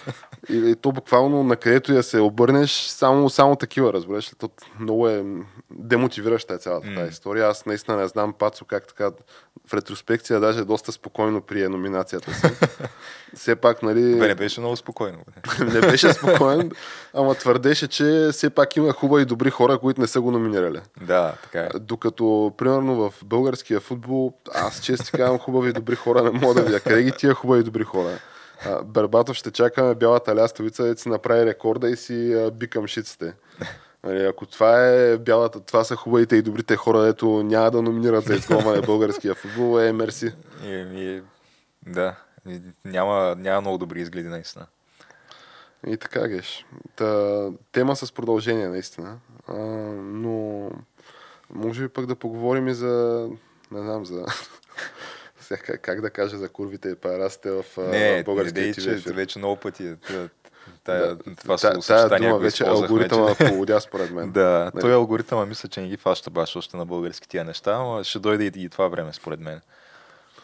S2: [laughs] и, и, то буквално на където я се обърнеш, само, само такива, разбираш ли? То много е демотивираща е цялата mm. тази история. Аз наистина не знам Пацо как така в ретроспекция даже доста спокойно прие номинацията си. [laughs] все пак, нали...
S1: Бе, не беше много спокойно. [laughs]
S2: не беше спокоен, ама твърдеше, че все пак има хубави и добри хора, които не са го номинирали.
S1: Да, така е.
S2: Докато, примерно, в българския футбол, аз често казвам хубави и добри хора, не мога да видя. Къде ги тия хубави и добри хора? Бербатов ще чакаме бялата лястовица да си направи рекорда и си бикам шиците. Нали, ако това е бялата, това са хубавите и добрите хора, ето няма да номинират за изгонване българския футбол, е мерси.
S1: И, и, да, няма, няма много добри изгледи наистина.
S2: И така, Геш. Та, тема с продължение, наистина. А, но може би пък да поговорим и за, не знам, за [laughs] как, как да кажа за курвите и парасите в,
S1: не,
S2: българския
S1: не, че вече много пъти Тая,
S2: да, това тая, тая дума вече е алгоритъма полудя според мен. [laughs]
S1: да, нали? той алгоритъма мисля, че не ги фаща баш още на български тия неща, но ще дойде и, и това време според мен.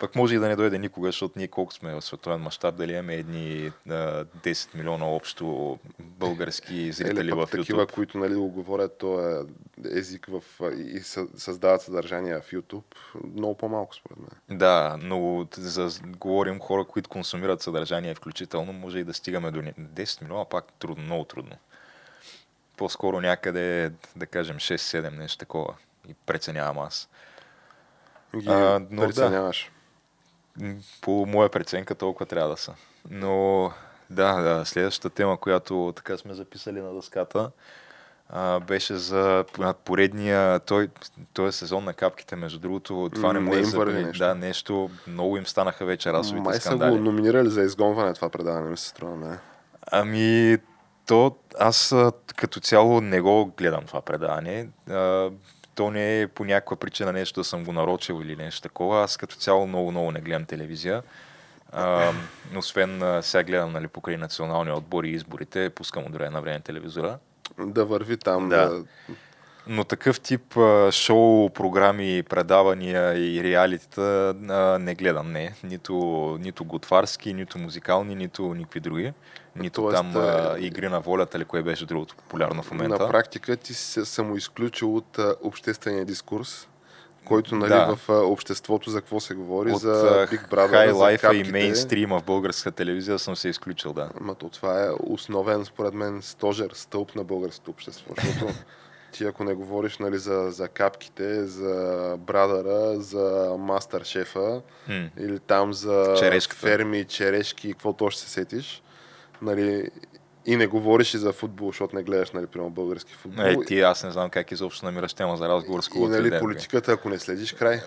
S1: Пък може и да не дойде никога, защото ние колко сме в световен мащаб, дали имаме едни а, 10 милиона общо български зрители Еле, в YouTube.
S2: такива, които нали, го говорят този език в, и създават съдържание в YouTube, много по-малко според мен.
S1: Да, но за, говорим хора, които консумират съдържание включително, може и да стигаме до 10 милиона, пак трудно, много трудно. По-скоро някъде, да кажем, 6-7 нещо такова. И преценявам аз.
S2: Ги а, но преценяваш. Да,
S1: по моя преценка толкова трябва да са. Но да, да, следващата тема, която така сме записали на дъската, а, беше за поредния, той, той е сезон на капките, между другото, това не, не може да нещо. Да, нещо, много им станаха вече расовите
S2: Май
S1: скандали.
S2: Май са го номинирали за изгонване това предаване, ми се струва, не?
S1: Ами, то аз като цяло не го гледам това предаване то не е по някаква причина нещо да съм го нарочил или нещо такова. Аз като цяло много-много не гледам телевизия. А, освен а, сега гледам нали, покрай националния отбор и изборите, пускам от време на време телевизора.
S2: Да върви там. Да. да...
S1: Но такъв тип а, шоу, програми, предавания и реалитета а, не гледам, не. Нито, нито готварски, нито музикални, нито никакви други. Нито Тоест, там а, игри на волята или кое беше другото популярно в момента.
S2: На практика ти се самоизключил от а, обществения дискурс, който нали, да. в а, обществото за какво се говори, от, за Big Brother,
S1: High Life и мейнстрима в българска телевизия съм се изключил, да.
S2: Ама то това е основен, според мен, стожер, стълб на българското общество, защото [laughs] ти ако не говориш нали, за, за капките, за брадъра, за мастер шефа hmm. или там за Черешката. ферми, черешки, каквото още се сетиш, нали, и не говориш и за футбол, защото не гледаш, нали, прямо български футбол.
S1: Е, ти аз не знам как изобщо намираш тема за разговор с
S2: И, нали, политиката, ако не следиш край,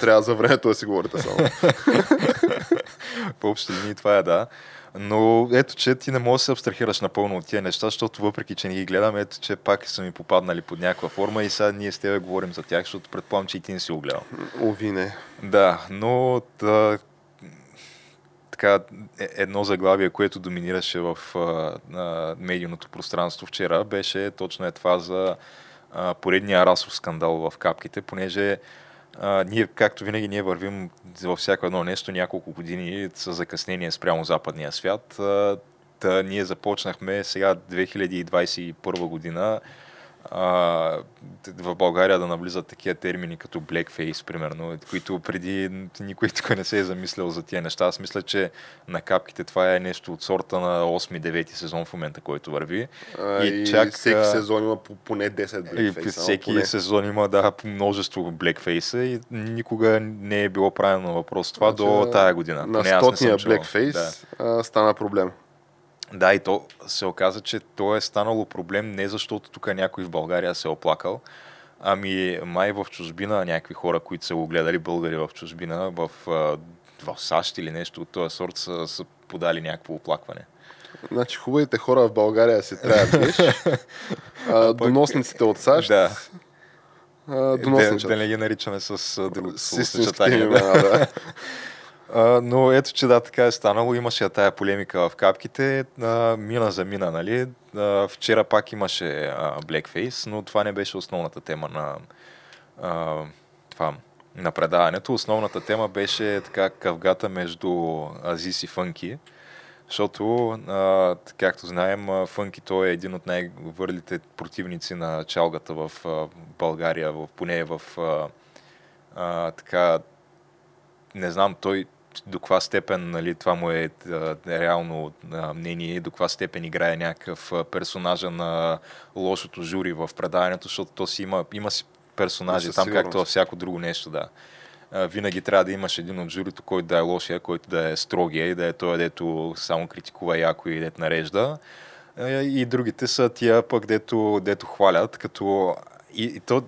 S2: трябва за времето да си говорите само. [laughs]
S1: По общи линии това е, да. Но ето, че ти не можеш да се абстрахираш напълно от тия неща, защото въпреки, че не ги гледам, ето, че пак са ми попаднали под някаква форма и сега ние с тебе говорим за тях, защото предполагам, че и ти не си го гледал.
S2: Ови не.
S1: Да, но да, така, е, едно заглавие, което доминираше в а, медийното пространство вчера, беше точно е това за а, поредния расов скандал в капките, понеже а, ние, както винаги, ние вървим във всяко едно нещо няколко години с закъснение спрямо западния свят. А, та, ние започнахме сега 2021 година а, в България да навлизат такива термини като blackface, примерно, които преди никой тук не се е замислял за тия неща. Аз мисля, че на капките това е нещо от сорта на 8-9 сезон в момента, който върви.
S2: А, и, и чак, всеки сезон има поне 10 blackface.
S1: И всеки поне. сезон има да, множество blackface и никога не е било правилно въпрос това значи, до тая година.
S2: На стотния blackface да. стана проблем.
S1: Да, и то се оказа, че то е станало проблем не защото тук някой в България се е оплакал, ами май в чужбина някакви хора, които са го гледали, българи в чужбина, в, в САЩ или нещо от този сорт са, са подали някакво оплакване.
S2: Значи хубавите хора в България си трябва [laughs] да Доносниците от САЩ.
S1: Да. Да, да не ги наричаме с друго
S2: съчетание. Да. [laughs]
S1: Но ето, че да, така е станало. Имаше я тая полемика в капките. А, мина за мина, нали? А, вчера пак имаше а, Blackface, но това не беше основната тема на а, това, на предаването. Основната тема беше така къвгата между Азис и Фънки. Защото, а, както знаем, Фънки той е един от най-върлите противници на чалгата в а, България, в, поне в а, а, така не знам, той до каква степен нали, това му е а, реално а, мнение, до каква степен играе някакъв персонажа на лошото жури в предаването, защото то си има, има си персонажи там, сигурност. както във всяко друго нещо, да. А, винаги трябва да имаш един от журито, който да е лошия, който да е строгия и да е той, дето само критикува яко и дето нарежда. И другите са тия пък, дето, дето хвалят, като и, и то,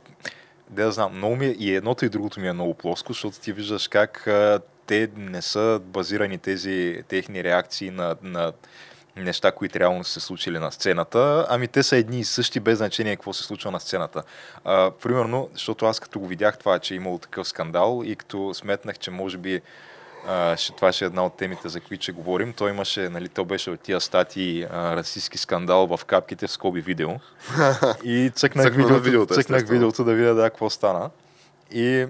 S1: да знам, много ми е, и едното и другото ми е много плоско, защото ти виждаш как те не са базирани тези техни реакции на, на неща, които реално са се случили на сцената, ами те са едни и същи, без значение какво се случва на сцената. А, примерно, защото аз като го видях това, че е имало такъв скандал и като сметнах, че може би а, ще, това ще е една от темите, за които ще говорим. Той имаше, нали, то беше от тия статии а, расистски скандал в капките в скоби видео. [laughs] И цъкнах, видеото, видеото, цъкнах видеото да видя да, какво стана. И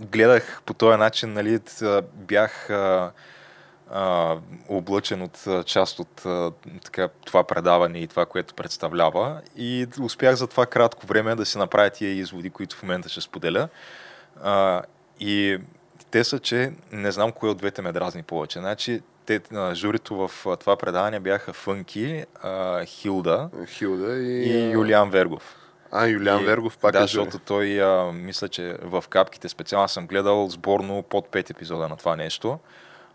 S1: гледах по този начин, нали, бях а, а, облъчен от част от а, така, това предаване и това, което представлява. И успях за това кратко време да си направя тия изводи, които в момента ще споделя. А, и те са, че не знам кое от двете ме дразни повече. Значи, те, а, журито в това предаване бяха Фънки, а, Хилда,
S2: Хилда и,
S1: и Юлиан Вергов.
S2: А, Юлиан и, Вергов пак
S1: да,
S2: е
S1: защото той, а, мисля, че в капките специално съм гледал сборно под 5 епизода на това нещо.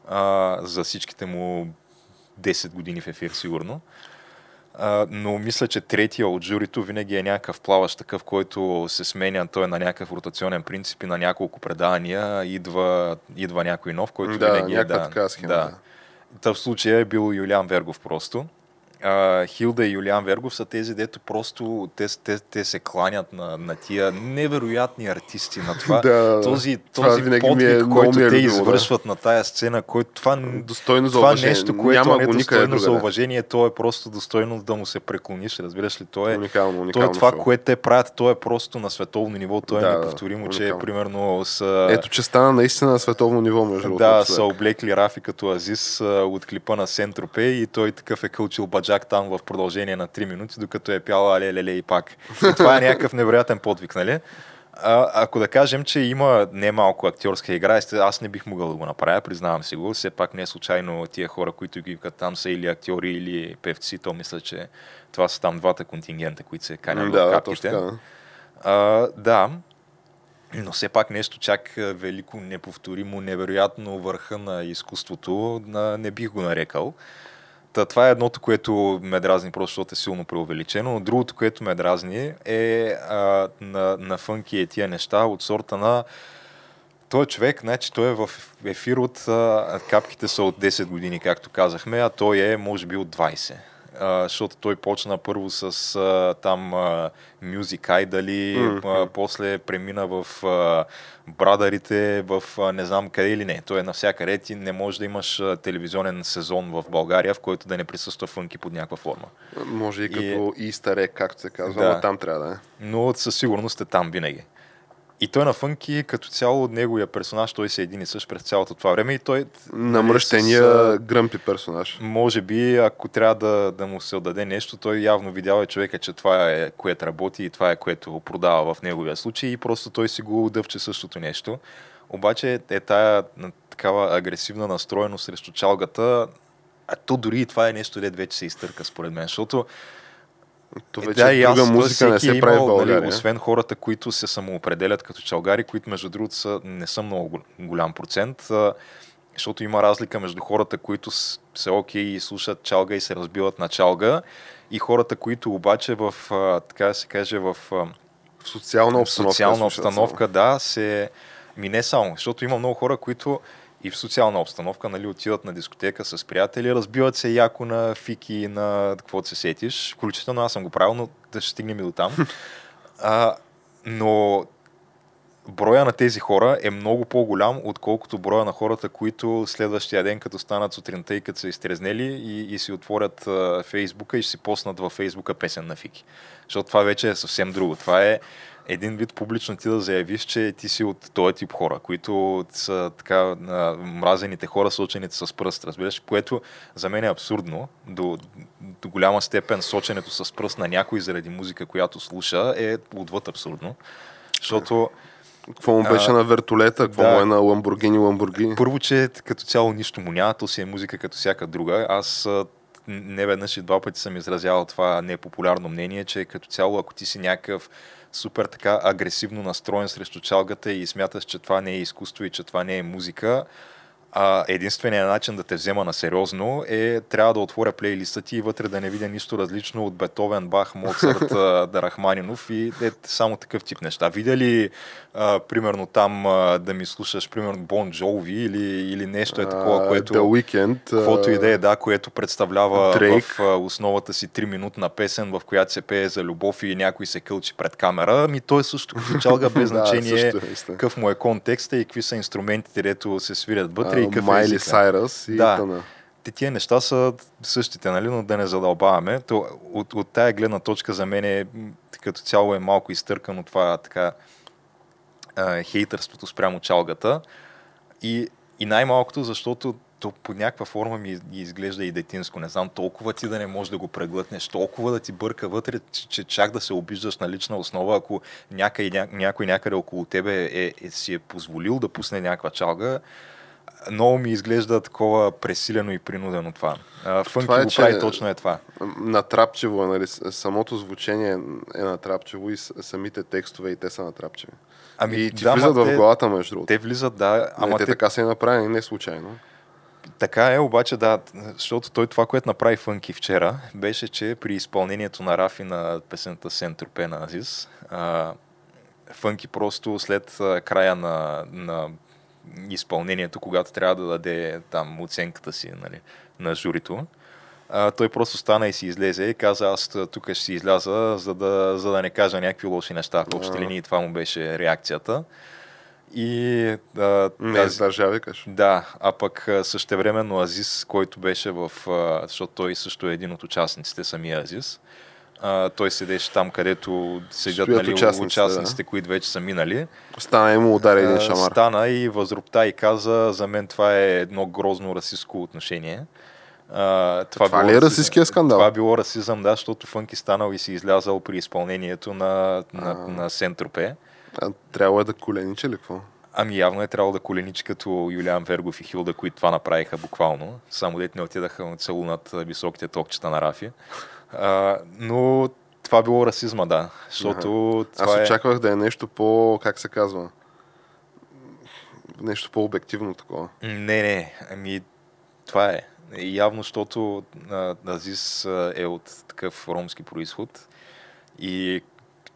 S1: А, за всичките му 10 години в ефир, сигурно. А, но мисля, че третия от журито винаги е някакъв плаващ такъв, който се сменя. Той е на някакъв ротационен принцип и на няколко предавания идва, идва някой нов, който
S2: да,
S1: винаги
S2: е... Да, така схема, да.
S1: да. в случая е бил Юлиан Вергов просто а, Хилда и Юлиан Вергов са тези, дето просто те, те, те се кланят на, на тия невероятни артисти, на това,
S2: да,
S1: този, този това подвиг, е, който е те любил, извършват да. на тая сцена, който това,
S2: достойно за
S1: това нещо, което Няма е достойно за уважение, то е просто достойно да му се преклониш, разбираш ли? То е,
S2: уникално, уникално
S1: то е това, шоу. което те правят, то е просто на световно ниво, то е да, неповторимо, че е примерно с...
S2: Ето, че стана наистина на световно ниво, между.
S1: Да, са облекли Рафи като Азис от клипа на Сентропе и той такъв е кълчил баджа чак там в продължение на 3 минути, докато е пяла але, леле и пак. И това е някакъв невероятен подвиг, нали? А, ако да кажем, че има немалко актьорска игра, аз не бих могъл да го направя, признавам си го. Все пак не е случайно тия хора, които ги викат там са или актьори, или певци, то мисля, че това са там двата контингента, които се канят
S2: да,
S1: в капките. А, да, но все пак нещо чак велико, неповторимо, невероятно върха на изкуството, не бих го нарекал. Та, това е едното, което ме дразни, просто защото е силно преувеличено. Но другото, което ме дразни е а, на, на фънки е тия неща от сорта на той човек, значи той е в ефир от а, капките са от 10 години, както казахме, а той е може би от 20 а, защото той почна първо с а, там а, Music Idol, mm-hmm. после премина в а, Брадарите, в а, не знам къде или не. Той е навсякъде. Ти не можеш да имаш а, телевизионен сезон в България, в който да не присъства фънки под някаква форма.
S2: Може и като и... Easter egg, както се казва, да. но там трябва да е.
S1: Но със сигурност е там винаги. И той на Фънки, като цяло от неговия персонаж, той се е един и същ през цялото това време и той...
S2: Намръщения нали, гръмпи персонаж.
S1: Може би, ако трябва да, да му се отдаде нещо, той явно видял е човека, че това е което работи и това е което продава в неговия случай и просто той си го дъвче същото нещо. Обаче е тая такава агресивна настроеност срещу чалгата, а то дори и това е нещо, дед вече се изтърка според мен, защото
S2: то вече е, да, друга музика не се прави в нали, България. Нали,
S1: освен хората, които се самоопределят като чалгари, които между другото са, не са много голям процент, защото има разлика между хората, които са окей и слушат чалга и се разбиват на чалга и хората, които обаче в, така да се каже, в, в
S2: социална обстановка,
S1: социална обстановка да, се... Ми не само, защото има много хора, които и в социална обстановка, нали, отиват на дискотека с приятели, разбиват се яко на фики, на какво се сетиш. Включително аз съм го правил, но да ще стигнем и до там. [laughs] А, но броя на тези хора е много по-голям, отколкото броя на хората, които следващия ден, като станат сутринта и като са изтрезнели и, и си отворят а, Фейсбука и ще си поснат във Фейсбука песен на Фики. Защото това вече е съвсем друго. Това е един вид публично ти да заявиш, че ти си от този тип хора, които са така мразените хора, сочените с пръст, разбираш, което за мен е абсурдно. До, до голяма степен соченето с пръст на някой заради музика, която слуша, е отвъд абсурдно. Защото
S2: какво му беше а, на вертолета, какво да, му е на Ламбургини, Ламбургини?
S1: Първо, че като цяло нищо му няма, то си е музика като всяка друга. Аз не веднъж и два пъти съм изразявал това непопулярно мнение, че като цяло, ако ти си някакъв супер така агресивно настроен срещу чалгата и смяташ, че това не е изкуство и че това не е музика, а, единственият начин да те взема на сериозно е трябва да отворя плейлиста ти и вътре да не видя нищо различно от Бетовен, Бах, Моцарт, [laughs] Дарахманинов и е само такъв тип неща. Видя ли а, примерно там а, да ми слушаш примерно Бон Джоуви или, или нещо е такова, което...
S2: The Weekend.
S1: Каквото и да е, да, което представлява Drake. в а, основата си 3 минутна песен, в която се пее за любов и някой се кълчи пред камера. Ми той е също като [laughs] чалга без значение да, какъв му е контекста и какви са инструментите, където се свирят вътре какъв
S2: Майли Сайрас и
S1: да. Тана. Те тия неща са същите, нали, но да не задълбаваме. То, от, от тая гледна точка за мен е, като цяло е малко изтъркано това така хейтърството спрямо чалгата. И, и най-малкото, защото то по някаква форма ми изглежда и детинско. Не знам, толкова ти да не можеш да го преглътнеш, толкова да ти бърка вътре, че, че чак да се обиждаш на лична основа, ако някой, ня, някой някъде около тебе е, е, си е позволил да пусне някаква чалга, много ми изглежда такова пресилено и принудено това. Фънки това е, го прави точно е това.
S2: Натрапчево, нали? самото звучение е натрапчево и самите текстове и те са натрапчеви. Ами, и ти да, влизат в главата, между другото.
S1: Те влизат, да.
S2: Ама не, те, те така са и направени, не случайно.
S1: Така е, обаче да, защото той това, което направи Фънки вчера, беше, че при изпълнението на Рафи на песента Сентропе на Азис, Фънки просто след края на, на изпълнението, когато трябва да даде там оценката си нали, на журито. А, той просто стана и си излезе и каза, аз тук ще си изляза, за да, за да не кажа някакви лоши неща. В общи линии това му беше реакцията. И
S2: а, не тази, държа, викаш.
S1: Да, а пък същевременно Азис, който беше в... Защото той също е един от участниците, самия Азис, а, той седеше там, където седят нали, участниците, участниците да. които вече са минали.
S2: Стана и му удари един шамар.
S1: Стана и възрупта и каза, за мен това е едно грозно расистско отношение.
S2: А, това, това ли е расистския скандал?
S1: Това било расизъм, да, защото Фънки станал и си излязал при изпълнението на, на, на Сентропе.
S2: А, трябва е да колениче ли какво?
S1: Ами явно е трябвало да коленичи като Юлиан Вергов и Хилда, които това направиха буквално. Само дете не отидаха на целунат високите токчета на Рафи. А, но това било расизма, да. Защото ага. това
S2: Аз е- очаквах е... да е нещо по, как се казва, нещо по-обективно такова.
S1: Не, не, ами това е. Явно, защото Азис е от такъв ромски происход и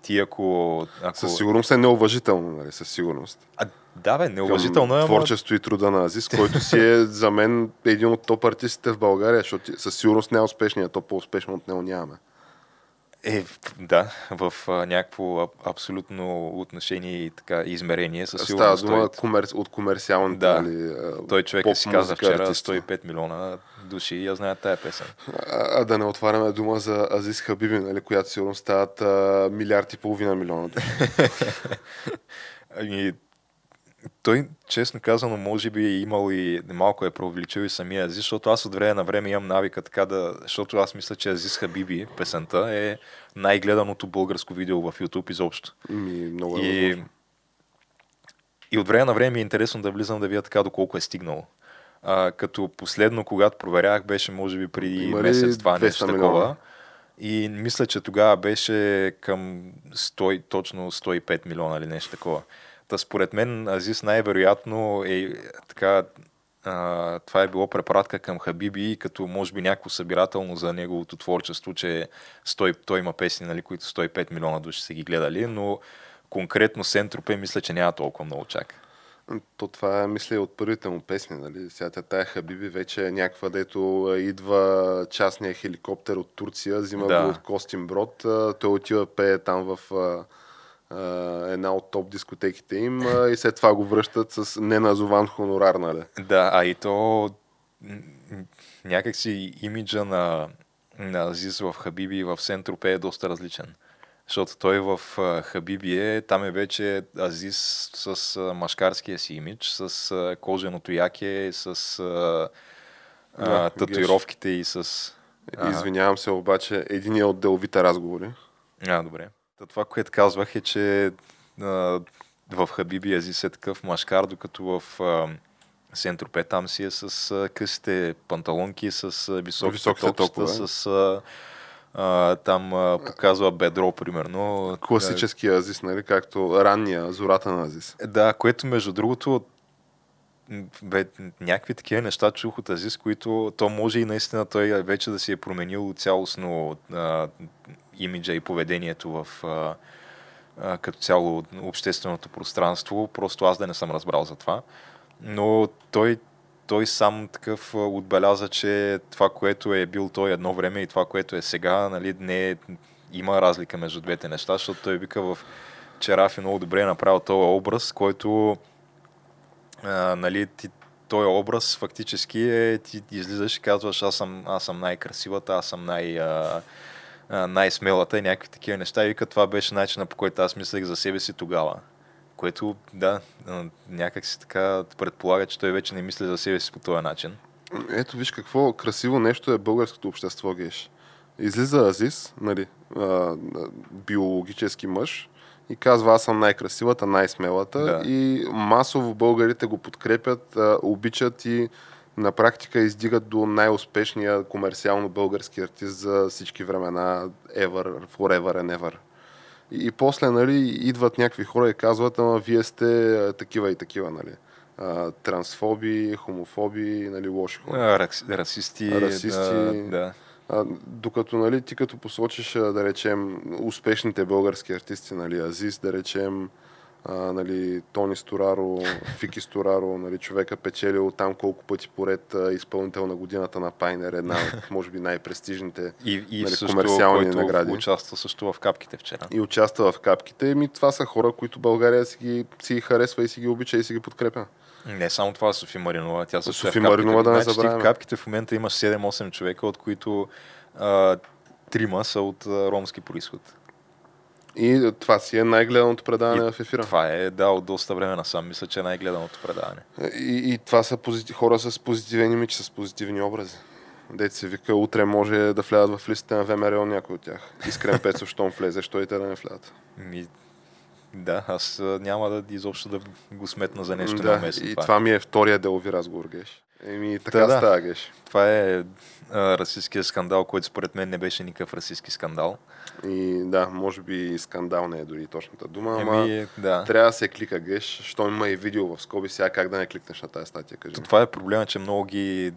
S1: ти ако... ако...
S2: Със сигурност е неуважително, нали? Със сигурност.
S1: А, да, бе, неуважително
S2: е. Творчество и труда на Азис, който си е за мен един от топ артистите в България, защото със сигурност не е успешният, то по-успешно от него нямаме.
S1: Е, да, в а, някакво абсолютно отношение и така измерение. Със
S2: Става дума комер... от комерциалните.
S1: Да. Нали, Той човек си каза вчера артист. 105 милиона души и я знаят тая песен.
S2: А, а, да не отваряме дума за Азис Хабиби, нали, която сигурно стават а, милиард и половина милиона. [laughs]
S1: Ами, той, честно казано, може би е имал и малко е преувеличил и самия Азис, защото аз от време на време имам навика така да... Защото аз мисля, че Азис Хабиби, песента, е най-гледаното българско видео в YouTube изобщо.
S2: Ми, много е
S1: и, и от време на време е интересно да влизам да видя така доколко е стигнало. А, като последно, когато проверях, беше може би преди месец-два нещо такова. И мисля, че тогава беше към 100, точно 105 милиона или нещо такова. Та според мен Азис най-вероятно е така а, това е било препратка към Хабиби, като може би някакво събирателно за неговото творчество, че 100, той има песни, нали, които 105 милиона души са ги гледали, но конкретно Сентропе мисля, че няма толкова много чак.
S2: То това е, мисля, от първите му песни, нали? Сега тая Хабиби вече е някаква, дето идва частния хеликоптер от Турция, взима да. го от Костин Брод, той отива пее там в една от топ дискотеките им и след това го връщат с неназован хонорар, нали?
S1: Да, а и то някакси имиджа на, на Азиз в Хабиби и в Сентропе е доста различен. Защото той в Хабиби е, там е вече Азиз с машкарския си имидж, с коженото яке, с да, татуировките и с...
S2: Извинявам се, обаче, един е от деловите разговори.
S1: А, добре. Това, което казвах е, че а, в Хабиби Азис е такъв машкар, докато в а, Сентропе там си е с а, късите панталонки, с а, високите топчета, с а, а, там а, показва бедро, примерно.
S2: Класически Азис, нали? Както ранния, зората на Азис.
S1: Да, което между другото бе, някакви такива неща чух от Азис, които то може и наистина той вече да си е променил цялостно а, имиджа и поведението в а, а, като цяло общественото пространство. Просто аз да не съм разбрал за това. Но той, той сам такъв отбеляза, че това, което е бил той едно време и това, което е сега, нали, не е, има разлика между двете неща, защото той вика в Черафи много добре е направил този образ, който а, нали, ти, този образ фактически е, ти излизаш и казваш, аз съм, аз съм най-красивата, аз съм най- а, най-смелата и някакви такива неща. И вика, това беше начина по който аз мислех за себе си тогава. Което, да, някак си така предполага, че той вече не мисли за себе си по този начин.
S2: Ето виж какво красиво нещо е българското общество, Геш. Излиза Азис, нали, а, биологически мъж, и казва, аз съм най-красивата, най-смелата. Да. И масово българите го подкрепят, а, обичат и на практика издигат до най-успешния комерциално български артист за всички времена, ever, forever and ever. И, и после, нали, идват някакви хора и казват, ама вие сте такива и такива, нали. Трансфоби, хомофоби, нали, лоши хора.
S1: Рас, расисти.
S2: Расисти. Да, да. А, докато, нали, ти като посочиш, да речем, успешните български артисти, нали, Азис, да речем, а, нали, Тони Стораро, Фики Стораро, нали, човека печелил там колко пъти поред а, изпълнител на годината на Пайнер, една от, [laughs] може би, най-престижните
S1: и, и нали, също, комерциални който награди. участва също в капките вчера.
S2: И участва в капките. Ми, това са хора, които България си ги, си ги харесва и си ги обича и си ги подкрепя.
S1: Не само това, Софи Маринова. Тя също
S2: Софи е Маринова да не
S1: значи, забравяме. В капките в момента имаш 7-8 човека, от които а, трима са от а, ромски происход.
S2: И това си е най-гледаното предаване и в ефира.
S1: Това е, да, от доста време насам. Мисля, че е най-гледаното предаване.
S2: И, и това са позитив, хора с позитивен имидж, с позитивни образи. Дете се вика, утре може да влядат в листите на ВМРО някой от тях. Искрен Пецо, [laughs] щом влезе, що и те да не влядат.
S1: Ми, да, аз няма да изобщо да го сметна за нещо да,
S2: на И това. това ми е втория делови разговор, Геш. Еми, така да, става, Геш.
S1: Това е а, расистския скандал, който според мен не беше никакъв расистски скандал.
S2: И да, може би скандал не е дори точната дума, ама Еми, да. трябва да се клика геш, що има и видео в скоби, сега как да не кликнеш на тази статия, кажи.
S1: Това е проблема, че много ги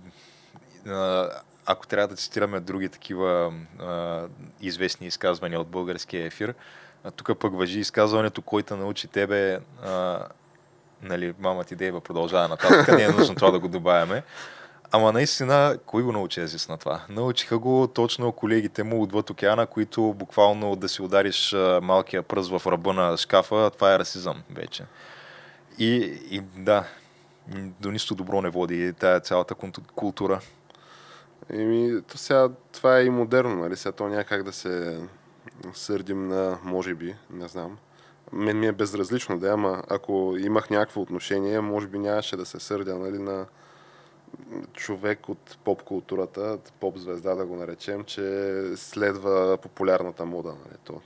S1: ако трябва да цитираме други такива а, известни изказвания от българския ефир, тук пък въжи изказването, който научи тебе, а, нали, мама ти Дейва продължава нататък, не е нужно това да го добавяме. Ама наистина, кой го научи Езис на това? Научиха го точно колегите му отвъд океана, които буквално да си удариш малкия пръст в ръба на шкафа, това е расизъм вече. И, и да, до нищо добро не води тая цялата култура.
S2: Еми, то сега това е и модерно, нали? Сега то няма как да се сърдим на, може би, не знам, мен ми е безразлично да, ама ако имах някакво отношение, може би нямаше да се сърдя нали, на човек от поп културата, поп звезда да го наречем, че следва популярната мода. Нали, то.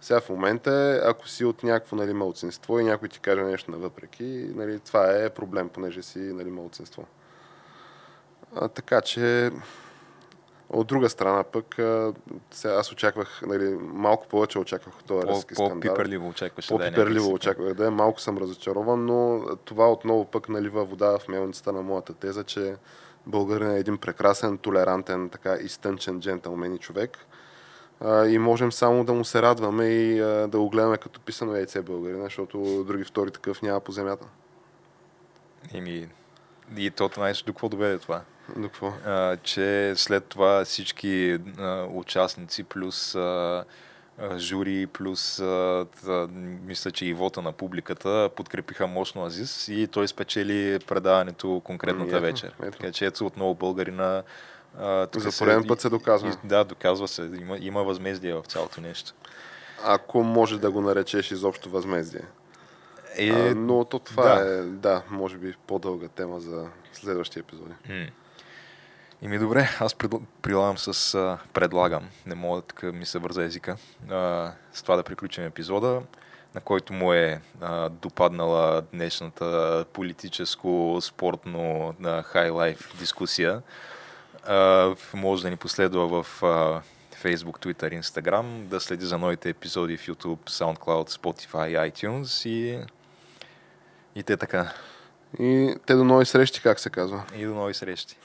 S2: Сега в момента е, ако си от някакво нали, малцинство и някой ти каже нещо навъпреки, нали, това е проблем, понеже си нали, малцинство. А, така че от друга страна пък, сега аз очаквах, нали, малко повече очаквах от този
S1: резки скандал. По-пиперливо очакваш
S2: По-пиперливо да е очаквах да е. Малко съм разочарован, но това отново пък налива вода в мелницата на моята теза, че българин е един прекрасен, толерантен, така изтънчен джентълмен и човек. и можем само да му се радваме и да го гледаме като писано яйце българина, защото други втори такъв няма по земята.
S1: Еми, и то знаеш до какво доведе това?
S2: До какво?
S1: А, че след това всички а, участници плюс а, жури, плюс а, а, мисля, че и вота на публиката подкрепиха мощно Азис и той спечели предаването конкретната ето, вечер. Ето. Така че ето отново българина
S2: а, За пореден път се доказва. И,
S1: да, доказва се. Има, има възмездие в цялото нещо.
S2: Ако може да го наречеш изобщо възмездие. Е, а, но то това да. е, да, може би по-дълга тема за следващия епизоди.
S1: И ми добре, аз прилагам с а, предлагам. Не мога така ми се върза езика. А, с това да приключим епизода, на който му е а, допаднала днешната политическо-спортно хай-лайф дискусия. А, може да ни последва в а, Facebook, Twitter, Instagram, да следи за новите епизоди в YouTube, SoundCloud, Spotify, iTunes и и те така.
S2: И те до нови срещи, как се казва.
S1: И до нови срещи.